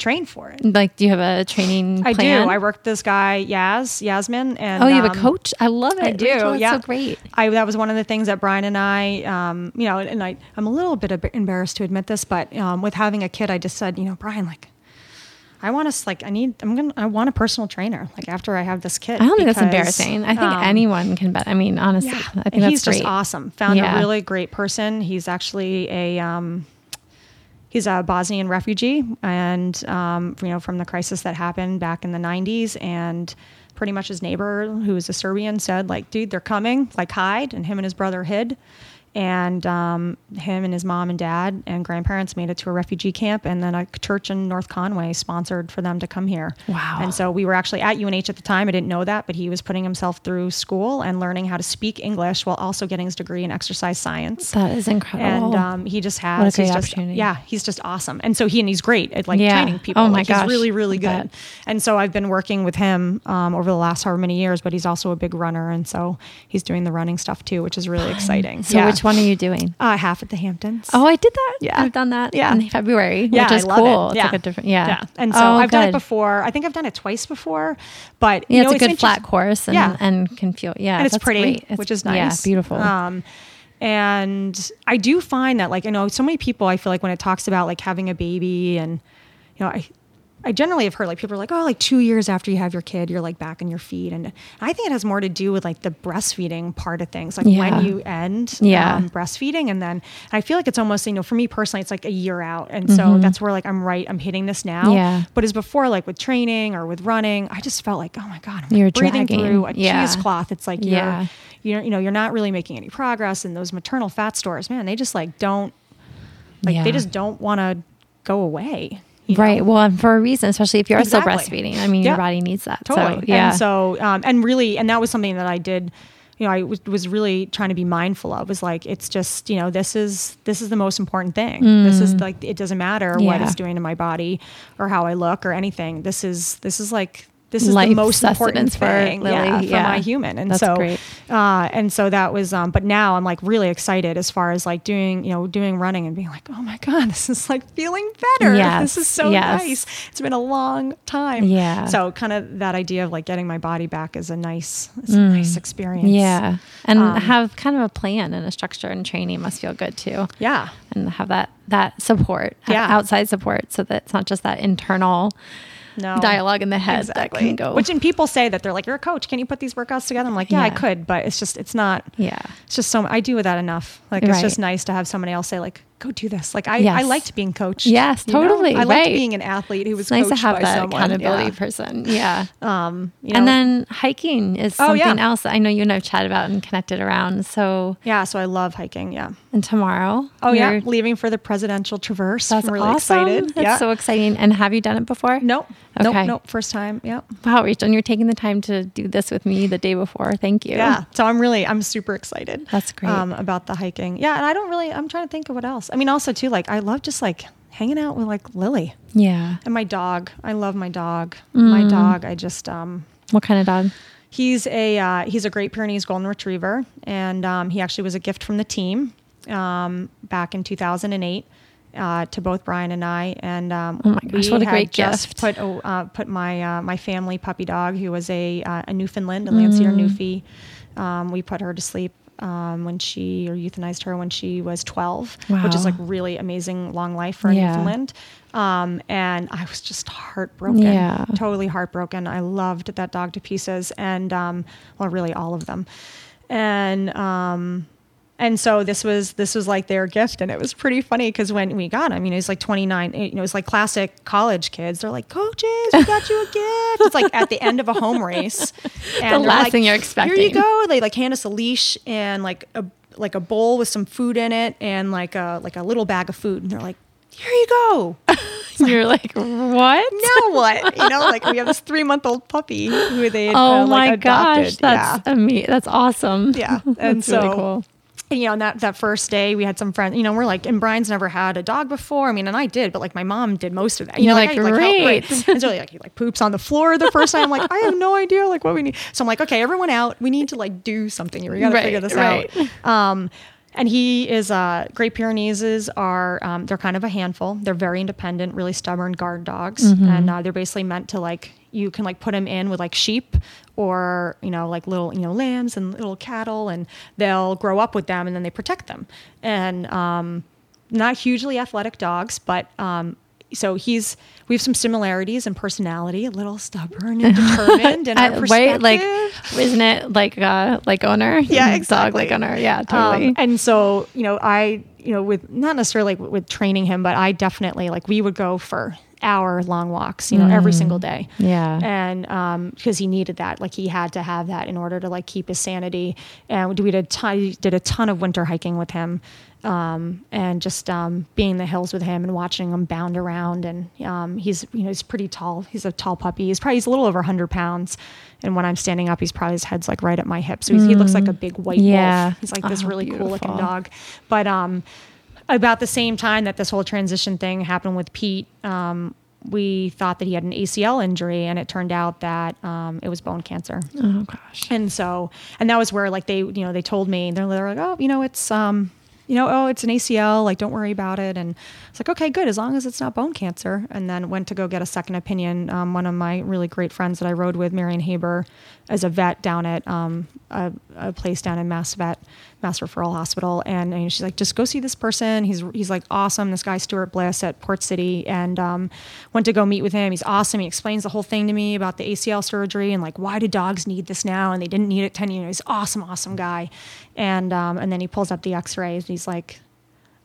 train for it. Like, do you have a training I do. I work with this guy Yaz Yasmin, and oh, you have a um, coach? I love it. I do. Rachel, yeah, so great. I that was one of the things that Brian and I, um, you know, and I I'm a little bit embarrassed to admit this, but um, with having a kid, I just said, you know, Brian, like. I want to like I need I'm gonna I want a personal trainer like after I have this kid. I don't think that's embarrassing. I think um, anyone can bet. I mean, honestly, yeah, I think and that's he's great. just awesome. Found Yeah. a really great person. He's actually a um, he's a Bosnian refugee, and um, you know from the crisis that happened back in the '90s, and pretty much his neighbor, who was a Serbian, said like, "Dude, they're coming! Like, hide!" And him and his brother hid. And um, him and his mom and dad and grandparents made it to a refugee camp, and then a church in North Conway sponsored for them to come here. Wow. And so we were actually at UNH at the time. I didn't know that, but he was putting himself through school and learning how to speak English while also getting his degree in exercise science. That is incredible. And um, he just has What a great he's just, opportunity. Yeah, he's just awesome. And so he and he's great at like Yeah. training people. Oh my Like, gosh. he's really really good. And so I've been working with him um, over the last however many years. But he's also a big runner, and so he's doing the running stuff too, which is really exciting. so, yeah. which one are you doing? Uh, half at the Hamptons. Oh, I did that. Yeah. I've done that. Yeah. in February, Yeah, which is cool. It. It's yeah. like a different. Yeah, yeah. And so Oh, I've done it before. I think I've done it twice before. But you Yeah, know, it's a good flat course and Yeah. and can feel. Yeah, and it's pretty. It's- which is nice. Yeah, beautiful. Um, and I do find that, like, you know, so many people, I feel like when it talks about like having a baby, and you know, I, I generally have heard like people are like, oh, like two years after you have your kid, you're like back on your feet, and I think it has more to do with like the breastfeeding part of things, like Yeah. when you end Yeah. um, breastfeeding, and then and I feel like it's almost, you know, for me personally, it's like a year out, and so Mm-hmm. that's where like I'm right, I'm hitting this now. Yeah. But as before, like with training or with running, I just felt like, oh my god, I'm You're breathing dragging. through a Yeah. cheesecloth. It's like Yeah. you're, you know you're not really making any progress and those maternal fat stores man they just like don't like Yeah. they just don't want to go away right. know? Well, and for a reason, especially if you're still breastfeeding. I mean, Yeah. your body needs that. totally So, yeah. and so um, and really and that was something that i did you know I w- was really trying to be mindful of was like it's just you know this is this is the most important thing this is like it doesn't matter what Mm. It's doing to my body or how I look or anything this is this is like this is Life the most important sustenance for thing Lily, yeah, for yeah. my human and That's so great. uh, and so that was um but now I'm like really excited as far as like doing you know doing running and being like oh my god this is like feeling better Yes, this is so yes. nice it's been a long time Yeah. so kind of that idea of like getting my body back is a nice is a nice experience Mm. Yeah. And Um, have kind of a plan and a structure and training must feel good too. yeah And have that that support, Yeah. outside support so that it's not just that internal no dialogue in the head that can go. Which and people say that they're like, "You're a coach. Can you put these workouts together?" I'm like, "Yeah, I could, but it's just it's not. yeah. It's just so I do that enough. Like it's just nice to have somebody else say like, "Go do this." Like I Yes. I liked being coached. Yes, you know? totally, I liked right. being an athlete who was It's nice to have that someone. accountability Yeah. person. Yeah. Um, you and then hiking is Oh, something yeah. else that I know you and I've chatted about and connected around. So, yeah, so I love hiking. Yeah. and tomorrow. Oh yeah, leaving for the presidential traverse. That's I'm really awesome. excited. That's yeah. so exciting. And have you done it before? Nope. Okay. Nope. Nope. First time. Yep. Wow, Rachel, and you're taking the time to do this with me the day before. Thank you. Yeah. So I'm really, I'm super excited. That's great. Um, about the hiking. Yeah. And I don't really, I'm trying to think of what else. I mean, also too, like I love just like hanging out with like Lily Yeah. and my dog. I love my dog. Mm. My dog. I just, um, What kind of dog? he's a, uh, he's a Great Pyrenees Golden Retriever. And, um, he actually was a gift from the team, um, back in 2008. Uh, to both Brian and I, and um, Oh my gosh, we what a had great just gift. Put oh, uh, put my uh, my family puppy dog, who was a uh, a Newfoundland, a Landseer Mm. Newfie. Um, we put her to sleep um, when she or euthanized her when she was 12, which is like really amazing long life for a Yeah. Newfoundland. Um, and I was just heartbroken, Yeah. totally heartbroken. I loved that dog to pieces, and um, well, really all of them. And um, and so this was this was like their gift, and it was pretty funny because when we got him, I mean, it was like 29. You know, it was like classic college kids. They're like, "Coaches, we got you a gift." It's like at the end of a home race, and The last like, thing you're expecting. Here you go. They like hand us a leash and like a like a bowl with some food in it, and like a like a little bag of food, and they're like, "Here you go." You're like, what? now what? You know, like we have this three month old puppy who they Oh uh, my like, gosh, adopted. that's amazing. That's awesome. yeah, yeah. And That's so really cool. You know, that that first day we had some friends. You know, we're like, and Brian's never had a dog before. I mean, and I did, but like my mom did most of that. You You're know, like, I, help, right. great. And so like he like poops on the floor the first time. I'm like, I have no idea like what we need. So I'm like, okay, everyone out. We need to like do something here. We got to Right, figure this right. out. Um, and he is uh, Great Pyrenees are um, they're kind of a handful. They're very independent, really stubborn guard dogs, Mm-hmm. and uh, they're basically meant to like you can like put them in with like sheep or you know like little you know lambs and little cattle, and they'll grow up with them and then they protect them. And um, not hugely athletic dogs, but um, so he's we have some similarities in personality, a little stubborn and determined, and our perspective. Like, isn't it like uh, like owner? Yeah, Dog like owner. Yeah, totally. Um, and so, you know, I, you know, with not necessarily like with training him, but I definitely like we would go for hour long walks, you know, every single day. Mm. Yeah. And um, because he needed that, like he had to have that in order to like keep his sanity. And we did a ton, did a ton of winter hiking with him. Um, and just um, being in the hills with him and watching him bound around. And um, he's, you know, he's pretty tall. He's a tall puppy. He's probably he's a little over 100 pounds. And when I'm standing up, he's probably his head's like right at my hip. So he's, he looks like a big white Mm. Yeah. wolf. He's like this Oh, really cool looking dog. But um, about the same time that this whole transition thing happened with Pete, um, we thought that he had an ACL injury, and it turned out that um, it was bone cancer. oh gosh. And so, and that was where like they, you know, they told me they're, they're like, oh, you know, it's um, you know, oh, it's an ACL, like don't worry about it. And it's like, okay, good, as long as it's not bone cancer. And then went to go get a second opinion. Um, one of my really great friends that I rode with, Marion Haber, as a vet down at um, a, a place down in Mass Vet, Mass Referral Hospital, and, and she's like, just go see this person. He's he's like awesome. This guy Stuart Bliss at Port City, and um, went to go meet with him. He's awesome. He explains the whole thing to me about the ACL surgery and like why do dogs need this now and they didn't need it ten years. He's awesome, awesome guy, and um, and then he pulls up the X-rays and he's like,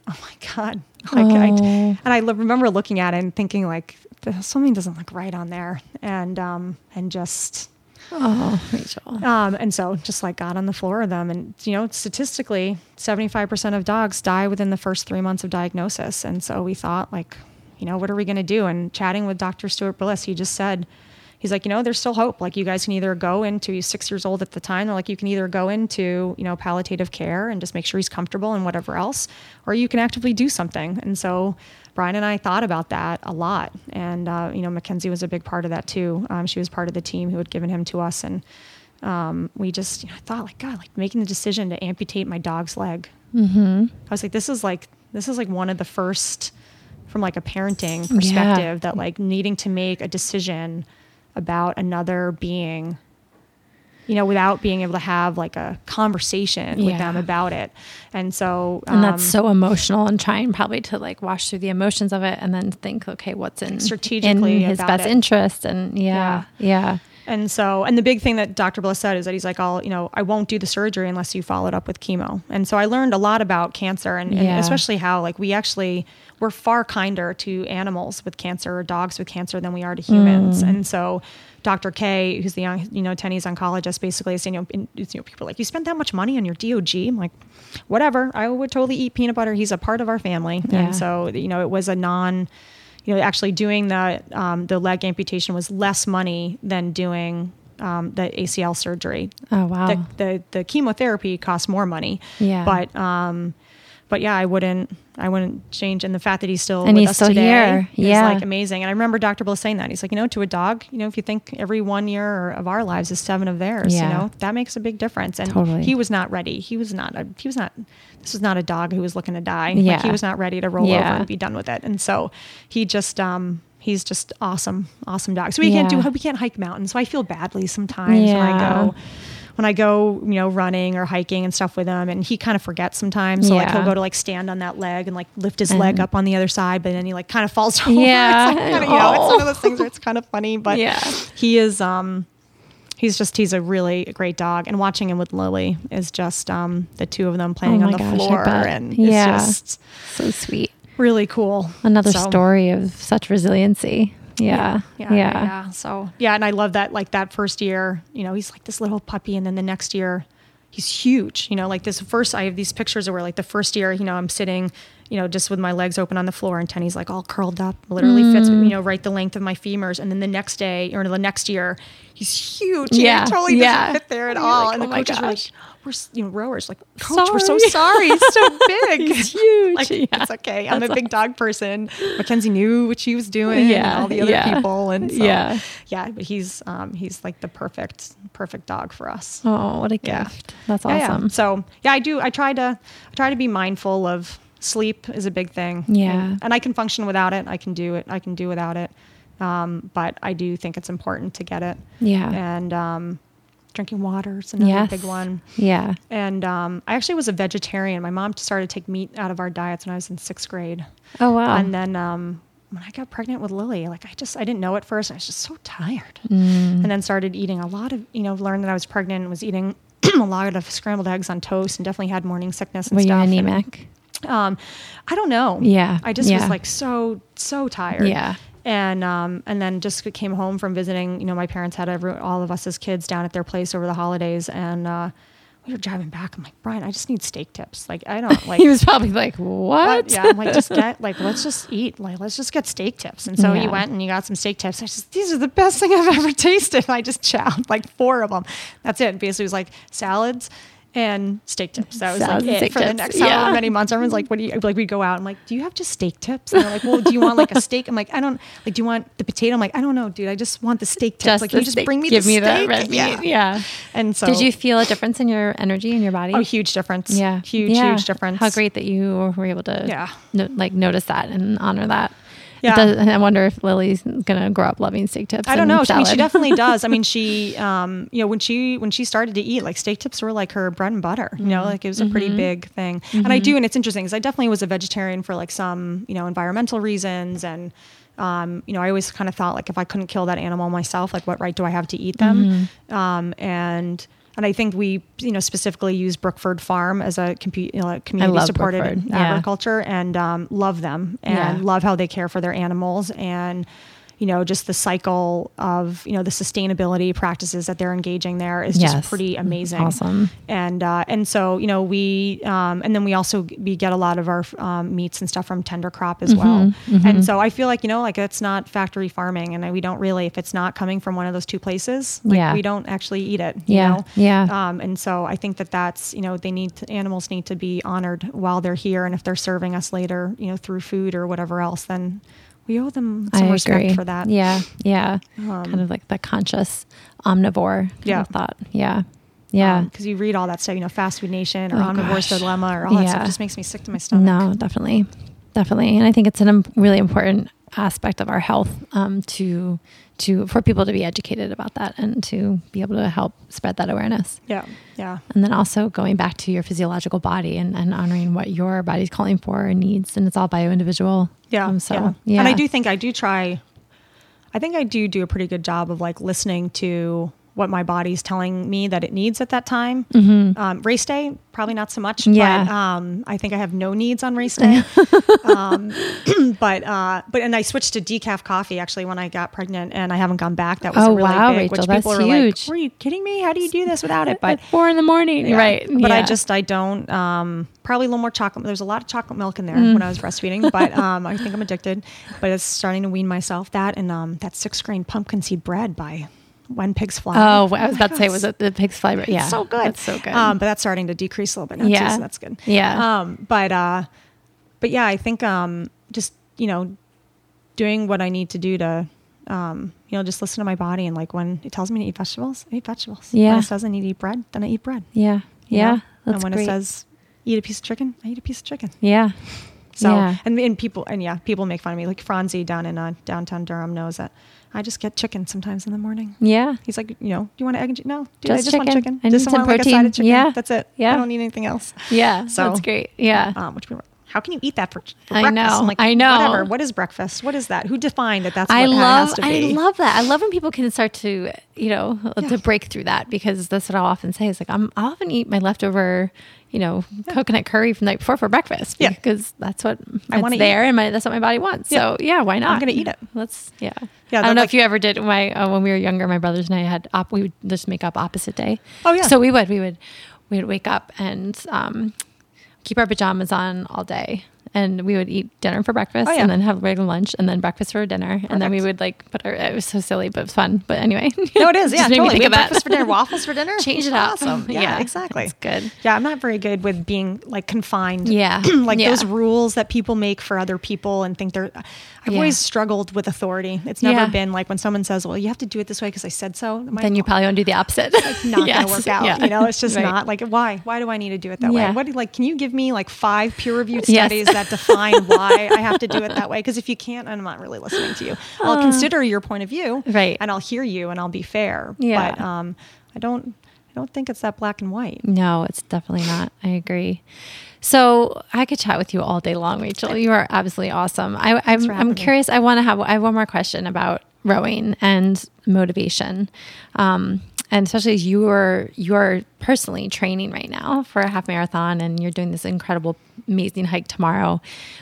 oh my god, like I, and I remember looking at it and thinking like something doesn't look right on there, and um, and just Oh, Rachel. um, and so just like got on the floor of them. And, you know, statistically, 75% of dogs die within the first three months of diagnosis. And so we thought, like, you know, what are we going to do? And chatting with Dr. Stuart Bliss, he just said, he's like, you know, there's still hope. Like you guys can either go into he's six years old at the time. They're like, you can either go into you know palliative care and just make sure he's comfortable and whatever else, or you can actively do something. And so Brian and I thought about that a lot, and uh, you know, Mackenzie was a big part of that too. Um, she was part of the team who had given him to us, and um, we just you know, I thought like God, like making the decision to amputate my dog's leg. Mm-hmm. I was like, this is like this is like one of the first from like a parenting perspective yeah. that like needing to make a decision about another being you know, without being able to have like a conversation yeah. with them about it. And so, um, and that's um, so emotional and trying probably to like wash through the emotions of it and then think, okay, what's in strategically in his best it. interest. And yeah, yeah, yeah. And so, and the big thing that Dr. Bliss said is that he's like, I'll, you know, I won't do the surgery unless you follow it up with chemo. And so I learned a lot about cancer and, yeah. and especially how like we actually, we're far kinder to animals with cancer or dogs with cancer than we are to humans. Mm. And so Dr. K, who's the you know Tenny's oncologist, basically is saying, you know, in, you know, people are like, you spent that much money on your DOG. I'm like, whatever. I would totally eat peanut butter. He's a part of our family, yeah. and so you know, it was a non. You know, actually doing the um, the leg amputation was less money than doing um, the ACL surgery. Oh wow! The, the, the chemotherapy costs more money. Yeah, but um, but yeah, I wouldn't I wouldn't change. And the fact that he's still and with he's us still today here. is yeah. like amazing. And I remember Dr. Bliss saying that. He's like, you know, to a dog, you know, if you think every one year of our lives is seven of theirs, yeah. you know, that makes a big difference. And totally. he was not ready. He was not a, he was not this was not a dog who was looking to die. Yeah. Like he was not ready to roll yeah. over and be done with it. And so he just um he's just awesome, awesome dog. So we yeah. can't do we can't hike mountains. So I feel badly sometimes when I go when I go, you know, running or hiking and stuff with him, and he kind of forgets sometimes. So yeah. like he'll go to like stand on that leg and like lift his leg up on the other side, but then he like kind of falls over. Yeah, it's like, kind of, you know, it's one of those things where it's kind of funny, but yeah, he is. um He's just he's a really great dog, and watching him with Lily is just um the two of them playing oh on the gosh, floor, and yeah. it's just so sweet really cool. Another so. story of such resiliency. Yeah. Yeah, yeah. Yeah. So, yeah. And I love that, like that first year, you know, he's like this little puppy. And then the next year, he's huge. You know, like this first, I have these pictures where like the first year, you know, I'm sitting, you know, just with my legs open on the floor and Tenny's like all curled up, literally mm. fits, you know, right the length of my femurs. And then the next day or the next year, he's huge. Yeah. He totally yeah. doesn't fit there at all. Like, and the oh coaches were like, we're you know rowers like coach sorry. we're so sorry. he's so big. He's huge. Like yeah. it's okay. I'm That's a big dog person. Mackenzie knew what she was doing yeah and all the other yeah. people and so, yeah. yeah but he's um he's like the perfect perfect dog for us. Oh what a gift. Yeah. that's awesome. So yeah i do i try to i try to be mindful of sleep is a big thing. Yeah. and, and i can function without it. I can do it i can do without it. Um, but I do think it's important to get it. Yeah. And um, drinking water is another yes. big one. Yeah. And um, I actually was a vegetarian. My mom started to take meat out of our diets when I was in sixth grade. Oh wow! And then um, when I got pregnant with Lily, like I just I didn't know at first. I was just so tired. Mm. And then started eating a lot of you know learned that I was pregnant and was eating a lot of scrambled eggs on toast and definitely had morning sickness and Were stuff. you anemic? And, um, I don't know. Yeah. I just yeah. was like so so tired. Yeah and um, and then just came home from visiting. You know, my parents had every, all of us as kids down at their place over the holidays, and uh, we were driving back. I'm like, Brian, I just need steak tips. Like, I don't like. he was probably like, what? what? Yeah, I'm like, just get like, let's just eat. Like, let's just get steak tips. And so yeah. he went and he got some steak tips. I just, these are the best thing I've ever tasted. And I just chowed like four of them. That's it. Basically, it was like salads and steak tips. That was like it for tips. the next yeah. however many months. Everyone's like, "What do you like?" We go out. I'm like, "Do you have just steak tips?" And they're like, "Well, do you want like a steak?" I'm like, "I don't like. Do you want the potato?" I'm like, "I don't know, dude. I just want the steak tips. Just like, you just bring me give the me steak. red yeah. meat. Yeah. And so, did you feel a difference in your energy in your body? Oh, huge difference. Yeah, huge, yeah. huge difference. How great that you were able to yeah no, like notice that and honor that. Yeah. I wonder if Lily's gonna grow up loving steak tips. I don't know. I mean, she definitely does. I mean, she, um, you know, when she when she started to eat, like steak tips were like her bread and butter. You know, like it was a pretty mm-hmm. big thing. Mm-hmm. And I do, and it's interesting because I definitely was a vegetarian for like some, you know, environmental reasons and. Um, you know, I always kind of thought like if I couldn't kill that animal myself, like what right do I have to eat them? Mm-hmm. Um, and and I think we, you know, specifically use Brookford Farm as a compu- you know, community supported agriculture and um, love them and yeah. love how they care for their animals. And, you know, just the cycle of, you know, the sustainability practices that they're engaging there is Yes. just pretty amazing. Awesome. And, uh, and so, you know, we, um, and then we also, we get a lot of our, um, meats and stuff from Tendercrop as well. And so I feel like, you know, like it's not factory farming and we don't really, if it's not coming from one of those two places, like Yeah. we don't actually eat it, you Yeah. know? Yeah. Um, and so I think that that's, you know, they need to, animals need to be honored while they're here. And if they're serving us later, you know, through food or whatever else, then we owe them some I respect agree. for that. Um, Yeah. Yeah. kind of like the conscious omnivore kind Yeah. of thought. Yeah. Yeah. Because you read all that stuff, you know, Fast Food Nation or Oh, Omnivore's gosh. Dilemma or all that Yeah. stuff just makes me sick to my stomach. No, definitely, definitely, and I think it's a um, really important aspect of our health um, to to for people to be educated about that and to be able to help spread that awareness. Yeah. Yeah. And then also going back to your physiological body and, and honoring what your body's calling for and needs, and it's all bio individual. Yeah. Um, so yeah. yeah. And I do think I do try, I think I do do a pretty good job of like listening to what my body's telling me that it needs at that time. Um, race day, probably not so much. Mm-hmm. Yeah. But um, I think I have no needs on race day. um, but uh, but and I switched to decaf coffee actually when I got pregnant, and I haven't gone back. That was Oh, really wow, big, Rachel, which that's people are huge. like, "Were you kidding me? How do you do this without it?" But at four in the morning, yeah. right? But I just I don't. Um, probably a little more chocolate. There's a lot of chocolate milk in there Mm. when I was breastfeeding, but um, I think I'm addicted. But it's starting to wean myself. That and um, that six grain pumpkin seed bread by When Pigs Fly. Oh, I was my about to say, was it the pig's flavor? Yeah, It's so good. That's so good. Um, but that's starting to decrease a little bit now Yeah. too, so that's good. Yeah. Um, but uh, but yeah, I think um, just you know, doing what I need to do to um, you know, just listen to my body and like when it tells me to eat vegetables, I eat vegetables. Yeah. When it says I need to eat bread, then I eat bread. yeah, you yeah. know? That's and when great. it says eat a piece of chicken, I eat a piece of chicken. yeah, So Yeah. and, and people and yeah, people make fun of me. Like Franzi down in uh, downtown Durham knows that I just get chicken sometimes in the morning. yeah, He's like, you know, do you want an egg and chicken? No, dude, I Just just want chicken. chicken. I just want like a side of chicken. Yeah. that's it. Yeah. I don't need anything else. yeah. So- that's great. Yeah. Um, which how can you eat that for, for I breakfast? know. I'm like, I know. Whatever. What is breakfast? What is that? Who defined that? That's what I love I love that. I love when people can start to, you know, Yeah. to break through that because that's what I'll often say is like I'm I often eat my leftover, you know, coconut curry from the night before for breakfast Yeah. because that's what I wanna eat there and my that's what my body wants. So yeah, why not? I'm gonna eat it. Let's yeah. Yeah, I don't know like- if you ever did my uh, when we were younger. My brothers and I had op- we would just make up opposite day. Oh, yeah. So we would we would we would wake up and um, keep our pajamas on all day. And we would eat dinner for breakfast Oh, yeah. and then have regular lunch and then breakfast for dinner. And then we would like put our, uh, it was so silly, but it was fun. But anyway. No, it is. Yeah, totally. think We of breakfast for dinner, waffles for dinner. Change it up. Awesome. Yeah, Yeah, exactly. it's good. Yeah, I'm not very good with being like confined. Yeah. like Yeah. those rules that people make for other people and think they're. I've Yeah. always struggled with authority. It's never Yeah. been like when someone says, "Well, you have to do it this way because I said so." I'm then you probably want to do the opposite. It's not Yes. gonna work out. Yeah. You know, it's just Right. not like why? Why do I need to do it that way? What like? Can you give me like five peer reviewed Yes. studies that define why I have to do it that way? Because if you can't, I'm not really listening to you. I'll consider your point of view, Uh. Right. and I'll hear you, and I'll be fair. Yeah. But um, I don't. I don't think it's that black and white. No, it's definitely not. I agree. So I could chat with you all day long, Rachel. You are absolutely awesome. I, I'm, I'm me. curious. I want to have. I have one more question about rowing and motivation, um, and especially as you are you are personally training right now for a half marathon, and you're doing this incredible, amazing hike tomorrow.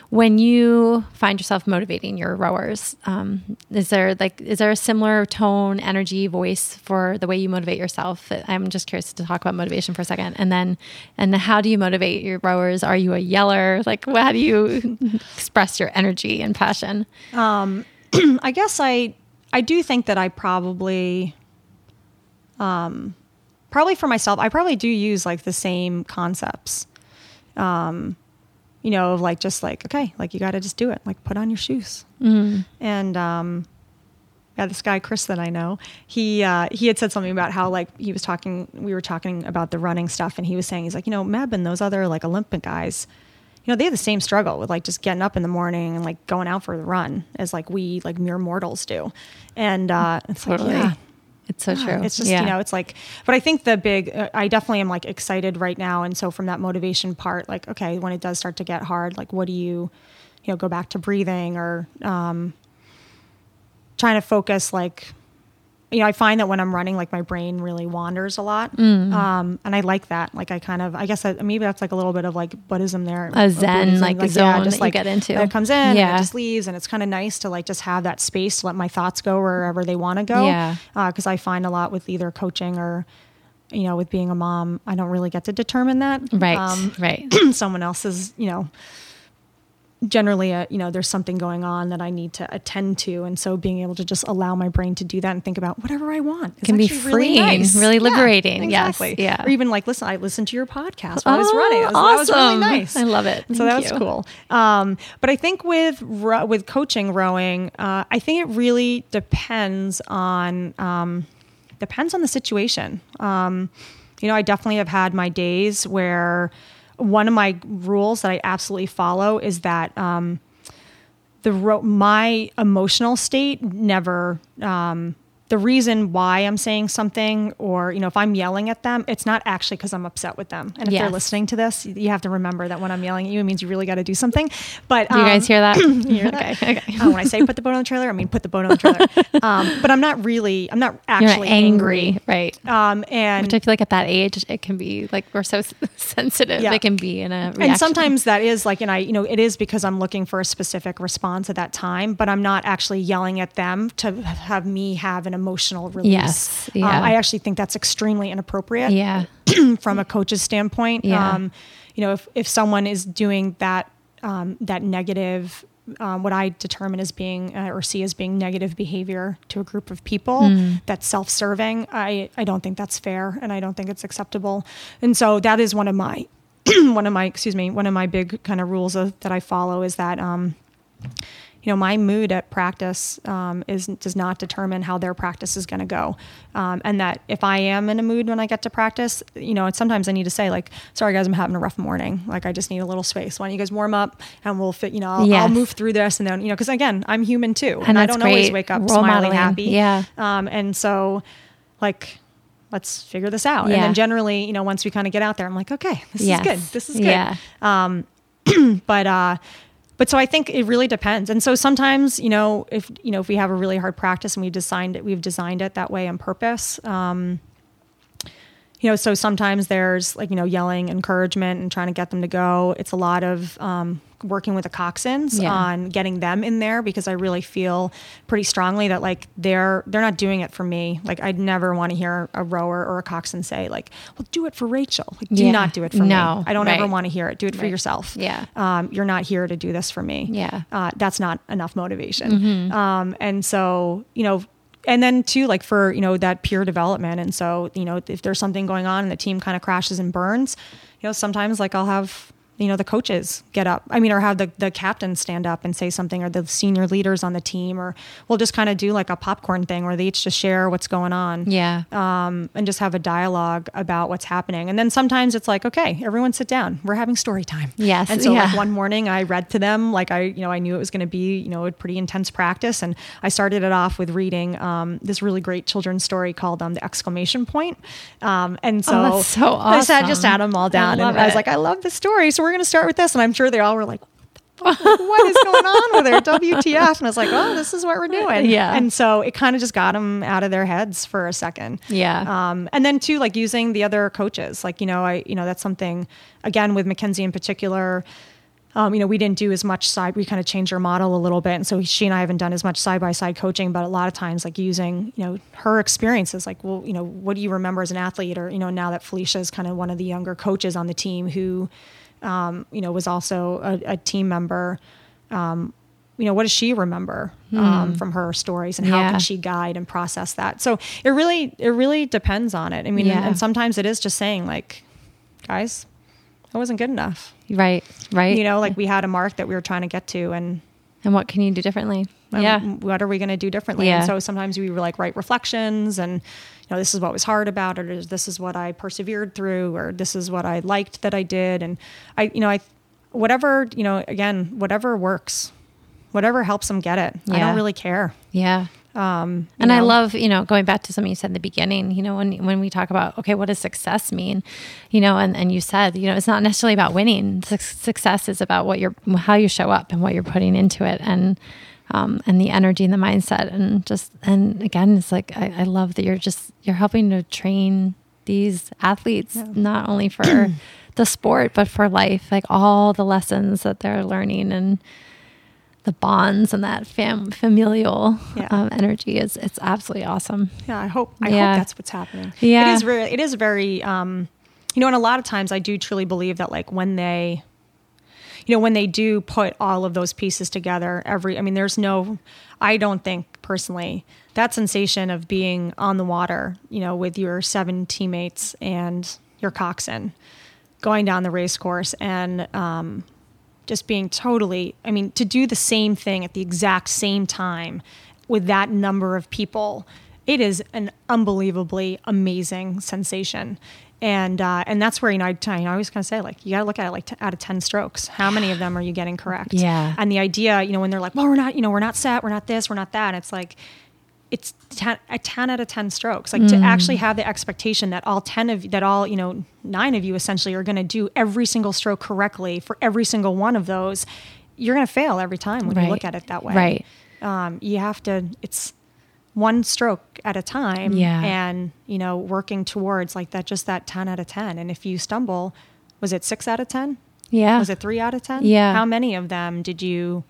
When you find yourself motivating your rowers, um, is there like is there a similar tone, energy, voice for the way you motivate yourself? I'm just curious to talk about motivation for a second, and then and how do you motivate your rowers? Are you a yeller? Like, how do you express your energy and passion? I guess I I do think that I probably um probably for myself I probably do use like the same concepts. Um you know, of like just like okay, like you got to just do it. Like put on your shoes. And um yeah, this guy Chris that I know, he uh, he had said something about how like he was talking. We were talking about the running stuff, and he was saying he's like, you know, Meb and those other like Olympic guys, you know, they have the same struggle with like just getting up in the morning and like going out for the run as like we like mere mortals do, and uh, it's Totally. like yeah, It's so true. it's just Yeah. you know, it's like, but I think the big, uh, I definitely am like excited right now, and so from that motivation part, like okay, when it does start to get hard, like what do you, you know, go back to breathing or um, trying to focus like you know, I find that when I'm running, like my brain really wanders a lot, Mm. um, and I like that. Like I kind of, I guess that, maybe that's like a little bit of like Buddhism there, A zen, Buddhism, like, zone that you get into. that It comes in, and Yeah. it just leaves, and it's kind of nice to like just have that space to let my thoughts go wherever they want to go. Yeah. because I find a lot with either coaching or, you know, with being a mom, I don't really get to determine that. Right. Um, right. someone else's, you know, generally, uh, you know, there's something going on that I need to attend to. And so being able to just allow my brain to do that and think about whatever I want is Can be actually really nice. really Yeah, liberating. Yes, Exactly. yeah. Or even like, listen, I listened to your podcast while I was Oh, running. That was, that was really awesome. nice. I love it. So that Thank was cool. Um, but I think with with coaching rowing, uh, I think it really depends on um, depends on the situation. Um, you know, I definitely have had my days where one of my rules that I absolutely follow is that um, the ro- my emotional state never um, the reason why I'm saying something or you know if I'm yelling at them it's not actually because I'm upset with them and if Yes. they're listening to this you have to remember that when I'm yelling at you it means you really got to do something but Do you guys um, hear that? hear that? Okay. Okay. Uh, when I say put the boat on the trailer I mean put the boat on the trailer um, but I'm not really I'm not actually not angry, right? um, and Which I feel like at that age, it can be like we're so sensitive. Yeah. It can be in a reaction. and sometimes that is like and i you know it is because i'm looking for a specific response at that time but i'm not actually yelling at them to have me have an emotional release Yes, Um, i actually think that's extremely inappropriate yeah, from a coach's standpoint Yeah. um, you know if, if someone is doing that um, that negative um, what I determine as being uh, or see as being negative behavior to a group of people Mm. that's self-serving, I, I don't think that's fair and I don't think it's acceptable. And so that is one of my one of my excuse me one of my big kind of rules of, that I follow is that um, you know my mood at practice um, is does not determine how their practice is going to go. Um, and that if i am in a mood when i get to practice you know and sometimes i need to say like sorry guys i'm having a rough morning. Like i just need a little space. Why don't you guys warm up and we'll fit you know i'll, I'll move through this and then you know because again i'm human too. And, And i don't always wake up Role smiling modeling. happy. Yeah. um, and so like let's figure this out. And then generally you know once we kind of get out there i'm like okay this Yes. is good. This is good. Yeah. but uh but so I think it really depends. And so sometimes, you know, if you know if we have a really hard practice and we've designed it, we've designed it that way on purpose. Um, you know, so sometimes there's like you know yelling, encouragement, and trying to get them to go. It's a lot of um, working with the coxswains Yeah. on getting them in there because I really feel pretty strongly that like they're they're not doing it for me. Like I'd never want to hear a rower or a coxswain say like, "Well, do it for Rachel." Like, do Yeah. not do it for No, me. I don't ever want to hear it. Do it for Right. yourself. Yeah. Um, you're not here to do this for me. Yeah. Uh, that's not enough motivation. Mm-hmm. Um, and so, you know, and then too, like for, you know, that peer development. And so, you know, if there's something going on and the team kind of crashes and burns, you know, sometimes like I'll have, you know, the coaches get up. I mean, or have the, the captain stand up and say something or the senior leaders on the team, or we'll just kind of do like a popcorn thing where they each just share what's going on yeah, um, and just have a dialogue about what's happening. And then sometimes it's like, okay, everyone sit down. We're having story time. Yes, And so like one morning I read to them, like I, you know, I knew it was going to be, you know, a pretty intense practice. And I started it off with reading um, this really great children's story called um, The Exclamation Point. Um, and so, Oh, so I just had, just awesome. had them all down. I and I was like, I love this story. So we're going to start with this. And I'm sure they all were like, what is going on with her WTF? And I was like, oh, this is what we're doing. Yeah. And so it kind of just got them out of their heads for a second. Yeah. Um, and then too, like using the other coaches, like, you know, I, you know, that's something again with Mackenzie in particular, um, you know, we didn't do as much side, we kind of changed our model a little bit. And so she and I haven't done as much side by side coaching, but a lot of times like using, you know, her experiences, like, well, you know, what do you remember as an athlete? Or, you know, now that Felicia is kind of one of the younger coaches on the team who, um, you know, was also a, a team member. Um, you know, what does she remember um, from her stories, and how Hmm. Yeah. can she guide and process that? So it really, it really depends on it. I mean, Yeah. and sometimes it is just saying like, guys, I wasn't good enough. right, right. You know, like we had a mark that we were trying to get to, and and what can you do differently? um, yeah, what are we going to do differently? Yeah. And so sometimes we were like write reflections and, you know, this is what was hard about it, or this is what I persevered through, or this is what I liked that I did. And I, you know, I, whatever, you know, again, whatever works, whatever helps them get it. I don't really care. yeah. Um, And I love, you know, going back to something you said in the beginning, you know, when when we talk about, okay, what does success mean? You know, and, and you said, you know, it's not necessarily about winning. Suc- Success is about what you're, how you show up and what you're putting into it. And um, and the energy and the mindset and just and again it's like I, I love that you're just you're helping to train these athletes not only for the sport but for life like all the lessons that they're learning and the bonds and that fam- familial Yeah. um, energy is it's absolutely awesome Yeah, I hope I Yeah. hope that's what's happening. Yeah. it is very it is very um, you know, and a lot of times I do truly believe that like when they, you know, when they do put all of those pieces together, every I mean, there's no, I don't think personally that sensation of being on the water, you know, with your seven teammates and your coxswain, going down the race course and um, just being totally i mean to do the same thing at the exact same time with that number of people it is an unbelievably amazing sensation and uh, and that's where you know I, I always kind of say like you got to look at it like t- out of 10 strokes. How many of them are you getting correct? Yeah. and the idea you know when they're like well we're not you know we're not set we're not this we're not that it's like it's 10, a 10 out of 10 strokes. Like to actually have the expectation that all 10 of that all you know nine of you essentially are going to do every single stroke correctly for every single one of those you're going to fail every time when you look at it that way. Right. um, you have to it's one stroke at a time Yeah. and you know working towards like that just that 10 out of 10 and if you stumble was it 6 out of 10 yeah was it 3 out of 10 Yeah. how many of them did you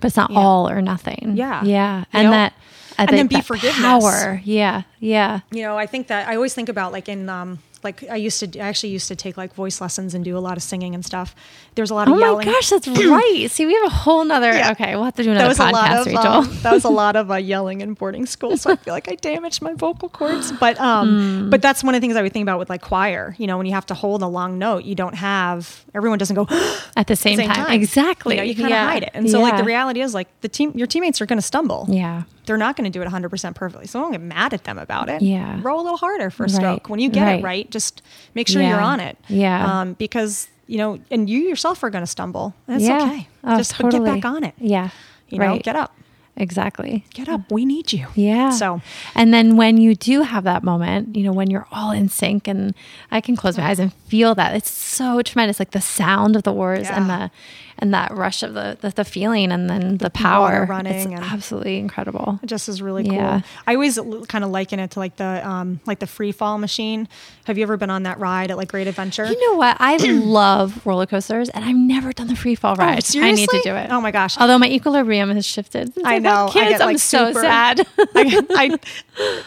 but it's not all or nothing Yeah. yeah You and know? that I And then be forgiveness. power yeah yeah you know i think that i always think about like in um like i used to i actually used to take like voice lessons and do a lot of singing and stuff. There's a lot of oh yelling. my gosh that's right. See we have a whole nother Yeah. okay we'll have to do that another was a lot podcast of rachel. um, that was a lot of uh, yelling in boarding school so i feel like i damaged my vocal cords. But um Hmm. but that's one of the things i would think about with like choir. You know when you have to hold a long note you don't have everyone doesn't go at the same, same time. time. exactly you know you kind of yeah. hide it. And so like the reality is like the team your teammates are going to stumble. Yeah they're not going to do it 100% perfectly. So don't get mad at them about it. Yeah. Row a little harder for a Right. stroke. When you get Right. it right, just make sure Yeah. you're on it. Yeah. Um, because, you know, and you yourself are going to stumble. That's yeah okay. oh, just totally. get back on it. yeah You know, right get up. exactly Get up. We need you. Yeah. So and then when you do have that moment, you know, when you're all in sync and I can close my eyes and feel that, it's so tremendous. Like the sound of the oars and the and that rush of the the, the feeling and then the water power running It's absolutely incredible. it just is really Yeah. cool. I always kind of liken it to like the um, like the free fall machine. Have you ever been on that ride at like Great Adventure? You know what? I love roller coasters and I've never done the free fall ride. I need to do it. Oh my gosh. Although my equilibrium has shifted. I had know. I Kids, get, I'm so sad. I, I,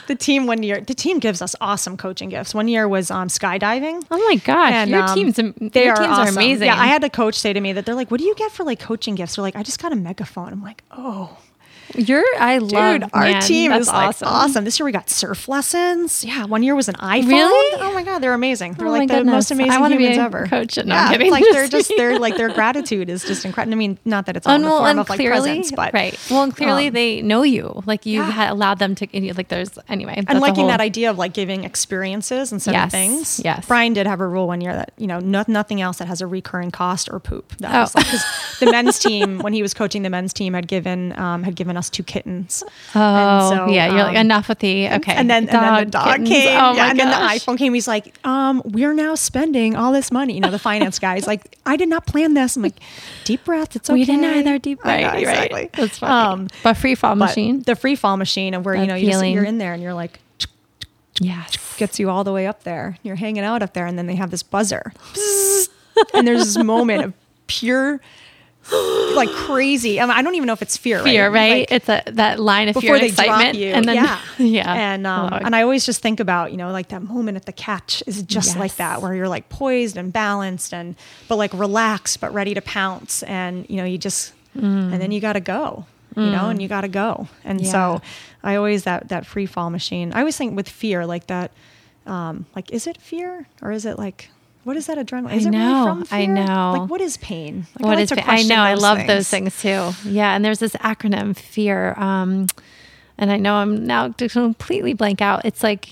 the team one year, the team gives us awesome coaching gifts. One year was um, skydiving. oh my gosh. And, your um, teams, they your are teams are amazing. Yeah, I had a coach say to me that they're like, "What do you get for like coaching gifts?" They're like, "I just got a megaphone." I'm like, "Oh, Your, I love dude, our man, team is like awesome. awesome. This year we got surf lessons. Yeah, one year was an iPhone. Really? Oh my god, they're amazing. They're Oh like the most amazing I wanna be humans a ever. coach. No, I'm yeah, kidding. like they're Just they're like their gratitude is just incredible. I mean, not that it's all in And the well, form of like clearly, presents, but right. Well, and clearly um, they know you. Like you yeah. had allowed them to. Like there's anyway. and liking whole- that idea of like giving experiences instead Yes, of things. yes. Brian did have a rule one year that you know no, nothing else that has a recurring cost or poop. That Oh. was like the men's team when he was coaching the men's team had given um, had given us two kittens. Oh, yeah. You're like um, enough with the okay. And then, and then the dog kittens. came. Oh yeah, and then the iPhone came. He's like, um, we're now spending all this money. You know, the finance guy's like, I did not plan this. I'm like, deep breath. It's okay. We didn't either. Deep breath. right, know, right. exactly. That's funny. Um, but free fall machine. The free fall machine of where, you know, you just, you're in there and you're like, yes. gets you all the way up there. You're hanging out up there, and then they have this buzzer, and there's this moment of pure, like crazy. I, mean, I don't even know if it's fear. Fear, right? Like, it's a that line of fear before and they excitement, you, and then yeah, yeah, and um, Lord. and I always just think about you know like that moment at the catch is just like that where you're like poised and balanced and but like relaxed but ready to pounce and you know you just and then you got to go you know and you got to go and Mm. Yeah. so I always that that free fall machine I always think with fear like that um, like is it fear or is it like what is that adrenaline? Is I it know, really from I know. Like what is pain? Like, What like is I know I love those things too. Yeah, and there's this acronym fear, um, and I know I'm now completely blank out. It's like,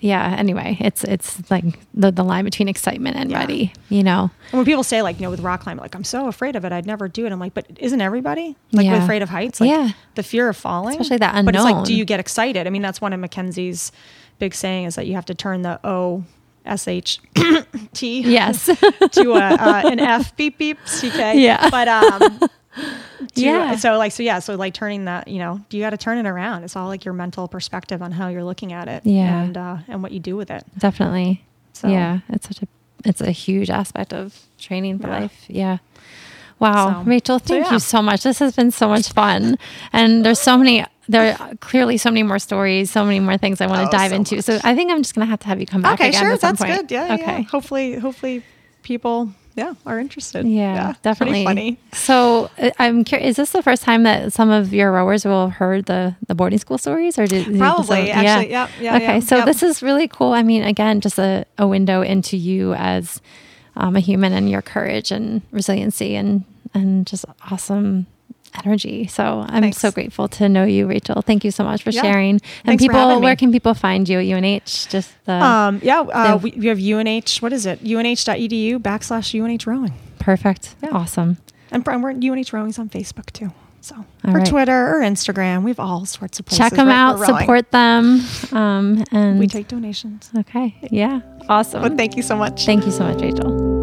yeah. Anyway, it's it's like the the line between excitement and Yeah. ready. You know, And when people say like, you know, with rock climbing, like I'm so afraid of it, I'd never do it. I'm like, but isn't everybody like Yeah. afraid of heights? Like Yeah. the fear of falling, Especially that unknown. But it's like, do you get excited? I mean, that's one of Mackenzie's big saying is that you have to turn the O S H T yes, to a, uh, an F beep beep CK. Yeah. But um, to- Yeah. So like so yeah. So like turning that you know you got to turn it around. It's all like your mental perspective on how you're looking at it. Yeah. And uh, and what you do with it. Definitely. So- Yeah, it's such a it's a huge aspect of training for Yeah. life. Yeah. Wow, So- Rachel, so thank yeah. you so much. This has been so much fun, and there's so many. There are clearly so many more stories, so many more things I want Oh, to dive so into. So I think I'm just gonna have to have you come back Okay, again sure. That's point. good. Yeah. Okay. Yeah. Hopefully, hopefully people yeah are interested. Yeah, Pretty definitely. funny. So uh, I'm curious. Is this the first time that some of your rowers will have heard the the boarding school stories, or did did you just- Probably, actually. Yep, yeah, Okay, yeah, so yep. this is really cool. I mean, again, just a, a window into you as um, a human and your courage and resiliency and and just awesome energy. So I'm Thanks. so grateful to know you, Rachel. Thank you so much for Yeah. sharing. And Thanks people, where can people find you at UNH? Just the Um, yeah, uh, the- we, have UNH. What is it? UNH.edu backslash UNH rowing. perfect, Yeah. awesome. And we're at UNH rowing's on Facebook too. So All or right. Twitter or Instagram. We have all sorts of places. Check them out, support them, um, and We take donations. okay, yeah, awesome. But thank you so much. Thank you so much, Rachel.